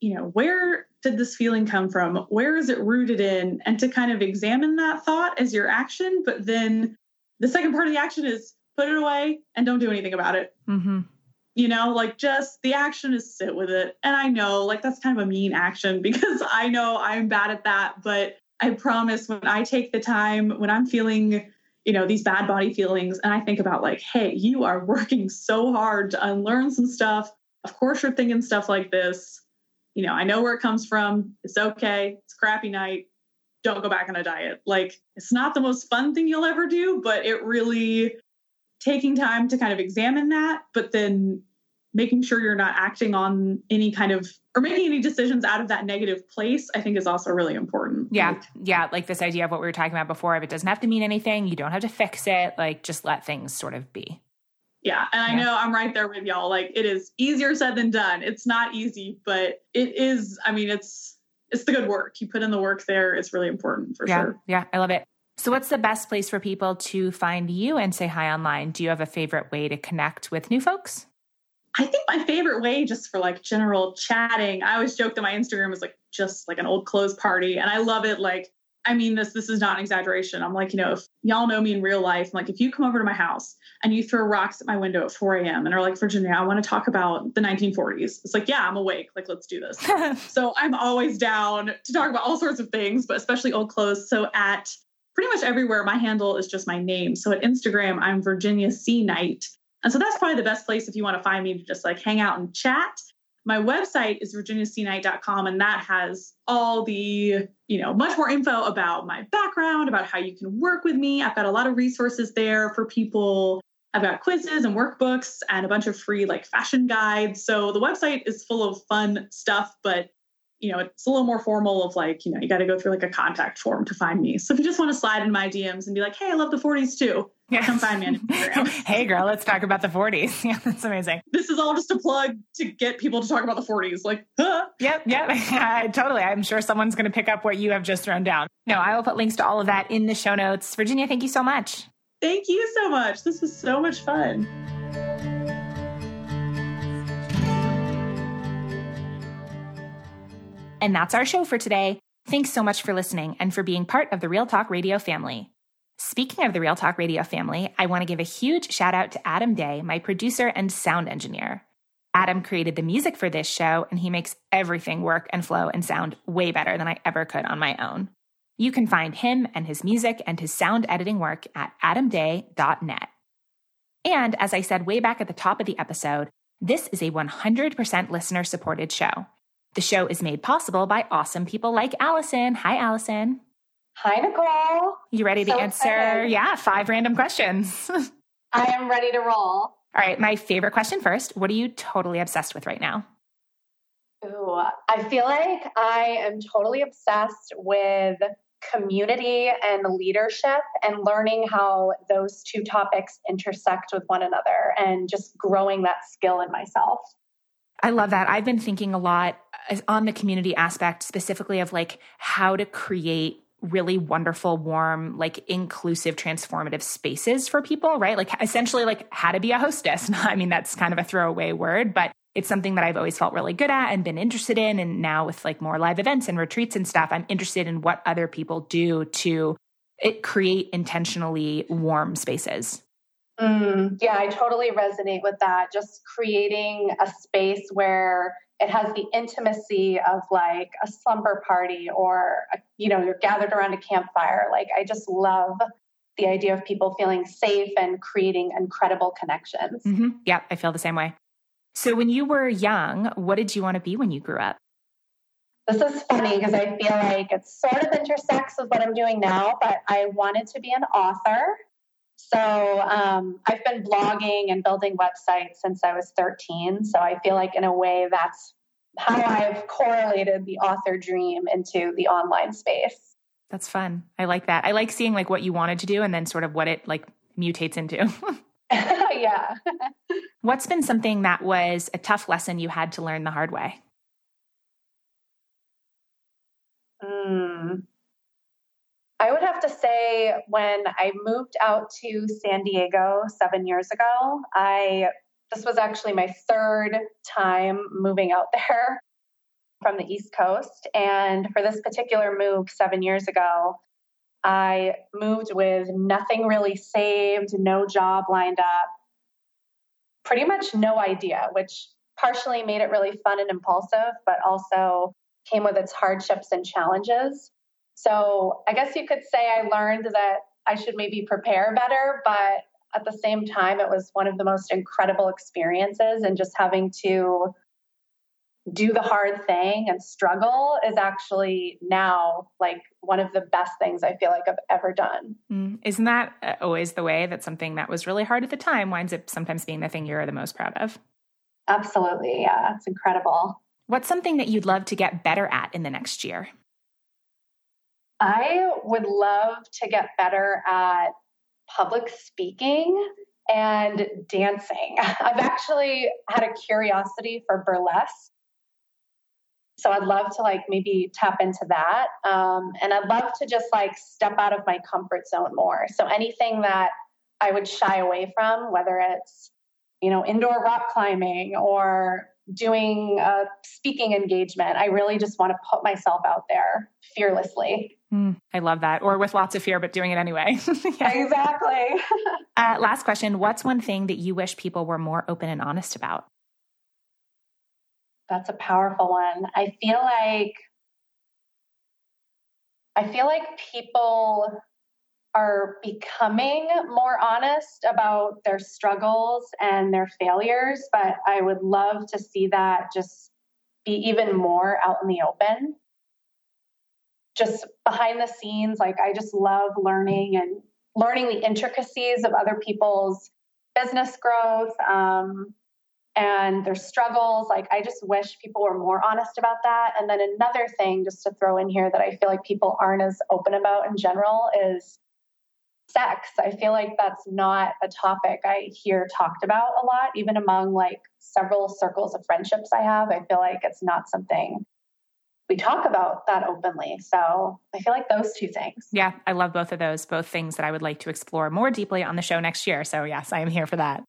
you know, where did this feeling come from? Where is it rooted in? And to kind of examine that thought as your action. But then the second part of the action is put it away and don't do anything about it. Mm-hmm. You know, like just the action is sit with it. And I know, like, that's kind of a mean action <laughs> because I know I'm bad at that. But I promise when I take the time, when I'm feeling, you know, these bad body feelings, and I think about, like, hey, you are <laughs> working so hard to unlearn some stuff. Of course, you're thinking stuff like this you know, I know where it comes from. It's okay. It's crappy night. Don't go back on a diet. Like, it's not the most fun thing you'll ever do, but it really taking time to kind of examine that, but then making sure you're not acting on any kind of or making any decisions out of that negative place, I think is also really important. Yeah. Like, yeah. Like this idea of what we were talking about before, if it doesn't have to mean anything, you don't have to fix it, like just let things sort of be. Yeah. And I yeah. know I'm right there with y'all. Like it is easier said than done. It's not easy, but it is, I mean, it's it's the good work. You put in the work there. It's really important for yeah. sure. Yeah. I love it. So what's the best place for people to find you and say hi online? Do you have a favorite way to connect with new folks? I think my favorite way just for like general chatting, I always joke that my Instagram is like just like an old clothes party. And I love it like I mean this this is not an exaggeration. I'm like, you know, if y'all know me in real life, I'm like if you come over to my house and you throw rocks at my window at 4 a.m. and are like, Virginia, I want to talk about the 1940s. It's like, yeah, I'm awake. Like, let's do this. <laughs> so I'm always down to talk about all sorts of things, but especially old clothes. So at pretty much everywhere, my handle is just my name. So at Instagram, I'm Virginia C. Knight. And so that's probably the best place if you want to find me to just like hang out and chat. My website is virginiacknight.com and that has all the you know much more info about my background about how you can work with me. I've got a lot of resources there for people. I've got quizzes and workbooks and a bunch of free like fashion guides. So the website is full of fun stuff but you know, it's a little more formal of like, you know, you got to go through like a contact form to find me. So if you just want to slide in my DMs and be like, hey, I love the 40s too, yeah. come find me on Instagram. <laughs> hey, girl, let's talk about the 40s. <laughs> Yeah, that's amazing. This is all just a plug to get people to talk about the 40s. Like, huh? Yep, yep. <laughs> I, totally. I'm sure someone's going to pick up what you have just thrown down. No, I will put links to all of that in the show notes. Virginia, thank you so much. Thank you so much. This was so much fun. And that's our show for today. Thanks so much for listening and for being part of the Real Talk Radio family. Speaking of the Real Talk Radio family, I want to give a huge shout out to Adam Day, my producer and sound engineer. Adam created the music for this show, and he makes everything work and flow and sound way better than I ever could on my own. You can find him and his music and his sound editing work at adamday.net. And as I said way back at the top of the episode, this is a 100% listener supported show. The show is made possible by awesome people like Alison. Hi, Alison. Hi, Nicole. You ready to answer? Excited. Yeah, five random questions. <laughs> I am ready to roll. All right, my favorite question first. What are you totally obsessed with right now? Ooh, I feel like I am totally obsessed with community and leadership and learning how those two topics intersect with one another and just growing that skill in myself. I love that. I've been thinking a lot on the community aspect, specifically of like how to create really wonderful, warm, like inclusive, transformative spaces for people, right? Like essentially like how to be a hostess. <laughs> I mean, that's kind of a throwaway word, but it's something that I've always felt really good at and been interested in. And now with like more live events and retreats and stuff, I'm interested in what other people do to it create intentionally warm spaces. Mm, yeah, I totally resonate with that. Just creating a space where it has the intimacy of like a slumber party or, a, you know, you're gathered around a campfire. Like, I just love the idea of people feeling safe and creating incredible connections. Mm-hmm. Yeah, I feel the same way. So, when you were young, what did you want to be when you grew up? This is funny because I feel like it sort of intersects with what I'm doing now, but I wanted to be an author. So um, I've been blogging and building websites since I was 13. So I feel like, in a way, that's how I've correlated the author dream into the online space. That's fun. I like that. I like seeing like what you wanted to do and then sort of what it like mutates into. <laughs> <laughs> yeah. What's been something that was a tough lesson you had to learn the hard way? Mm. I would have to say when I moved out to San Diego seven years ago, I this was actually my third time moving out <laughs> there from the East Coast. And for this particular move seven years ago, I moved with nothing really saved, no job lined up, pretty much no idea, which partially made it really fun and impulsive, but also came with its hardships and challenges. So I guess you could say I learned that I should maybe prepare better, but at the same time, it was one of the most incredible experiences. And just having to do the hard thing and struggle is actually now like one of the best things I feel like I've ever done. Mm. Isn't that uh, always the way that something that was really hard at the time winds up sometimes being the thing you're the most proud of? Absolutely. Yeah, it's incredible. What's something that you'd love to get better at in the next year? I would love to get better at public speaking and dancing. <laughs> I've actually had a curiosity for burlesque. So I'd love to like maybe tap into that. Um, and I'd love to just like step out of my comfort zone more. So anything that I would shy away from, whether it's, you know, indoor rock climbing or doing a speaking engagement. I really just want to put myself out there fearlessly. Mm, I love that. Or with lots of fear, but doing it anyway. <laughs> yeah. Exactly. <laughs> uh, last question What's one thing that you wish people were more open and honest about? That's a powerful one. I feel like I feel like people are becoming more honest about their struggles and their failures, but I would love to see that just be even more out in the open. Just behind the scenes, like I just love learning and learning the intricacies of other people's business growth um, and their struggles. Like I just wish people were more honest about that. And then another thing, just to throw in here that I feel like people aren't as open about in general is sex. I feel like that's not a topic I hear talked about a lot, even among like several circles of friendships I have. I feel like it's not something we talk about that openly. So I feel like those two things. Yeah, I love both of those, both things that I would like to explore more deeply on the show next year. So, yes, I am here for that.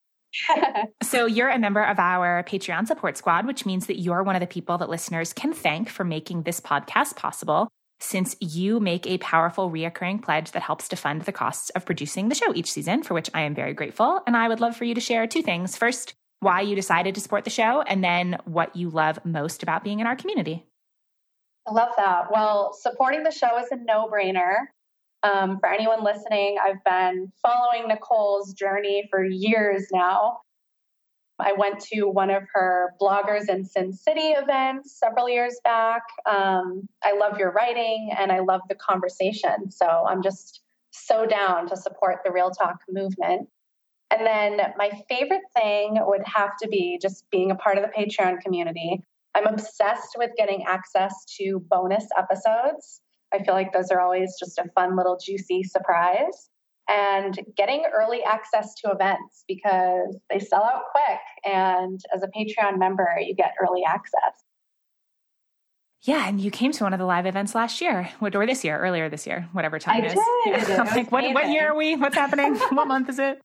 <laughs> so, you're a member of our Patreon support squad, which means that you're one of the people that listeners can thank for making this podcast possible since you make a powerful reoccurring pledge that helps to fund the costs of producing the show each season, for which I am very grateful. And I would love for you to share two things. First, why you decided to support the show, and then what you love most about being in our community. I love that. Well, supporting the show is a no brainer. Um, for anyone listening, I've been following Nicole's journey for years now. I went to one of her bloggers in Sin City events several years back. Um, I love your writing and I love the conversation. So I'm just so down to support the Real Talk movement. And then my favorite thing would have to be just being a part of the Patreon community. I'm obsessed with getting access to bonus episodes. I feel like those are always just a fun little juicy surprise and getting early access to events because they sell out quick. And as a Patreon member, you get early access. Yeah, and you came to one of the live events last year, or this year, earlier this year, whatever time I it is. Did. <laughs> Yeah. like, what, what year are we? What's happening? <laughs> what month is it?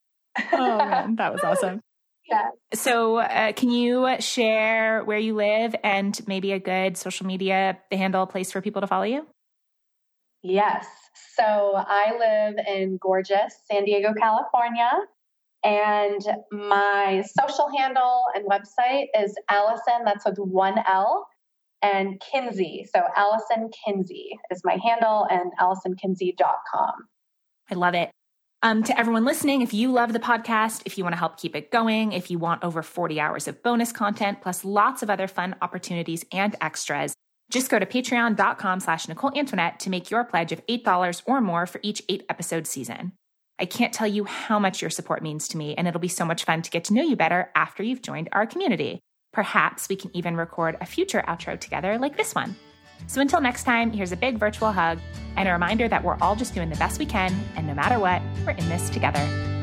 Oh man, that was awesome. Yeah. So, uh, can you share where you live and maybe a good social media handle place for people to follow you? Yes. So I live in gorgeous San Diego, California. And my social handle and website is Alison, that's with one L, and Kinsey. So Alison Kinsey is my handle and AlisonKinsey.com. I love it. Um, to everyone listening, if you love the podcast, if you want to help keep it going, if you want over 40 hours of bonus content, plus lots of other fun opportunities and extras, just go to patreon.com slash Nicole Antoinette to make your pledge of $8 or more for each eight episode season. I can't tell you how much your support means to me, and it'll be so much fun to get to know you better after you've joined our community. Perhaps we can even record a future outro together like this one. So until next time, here's a big virtual hug and a reminder that we're all just doing the best we can, and no matter what, we're in this together.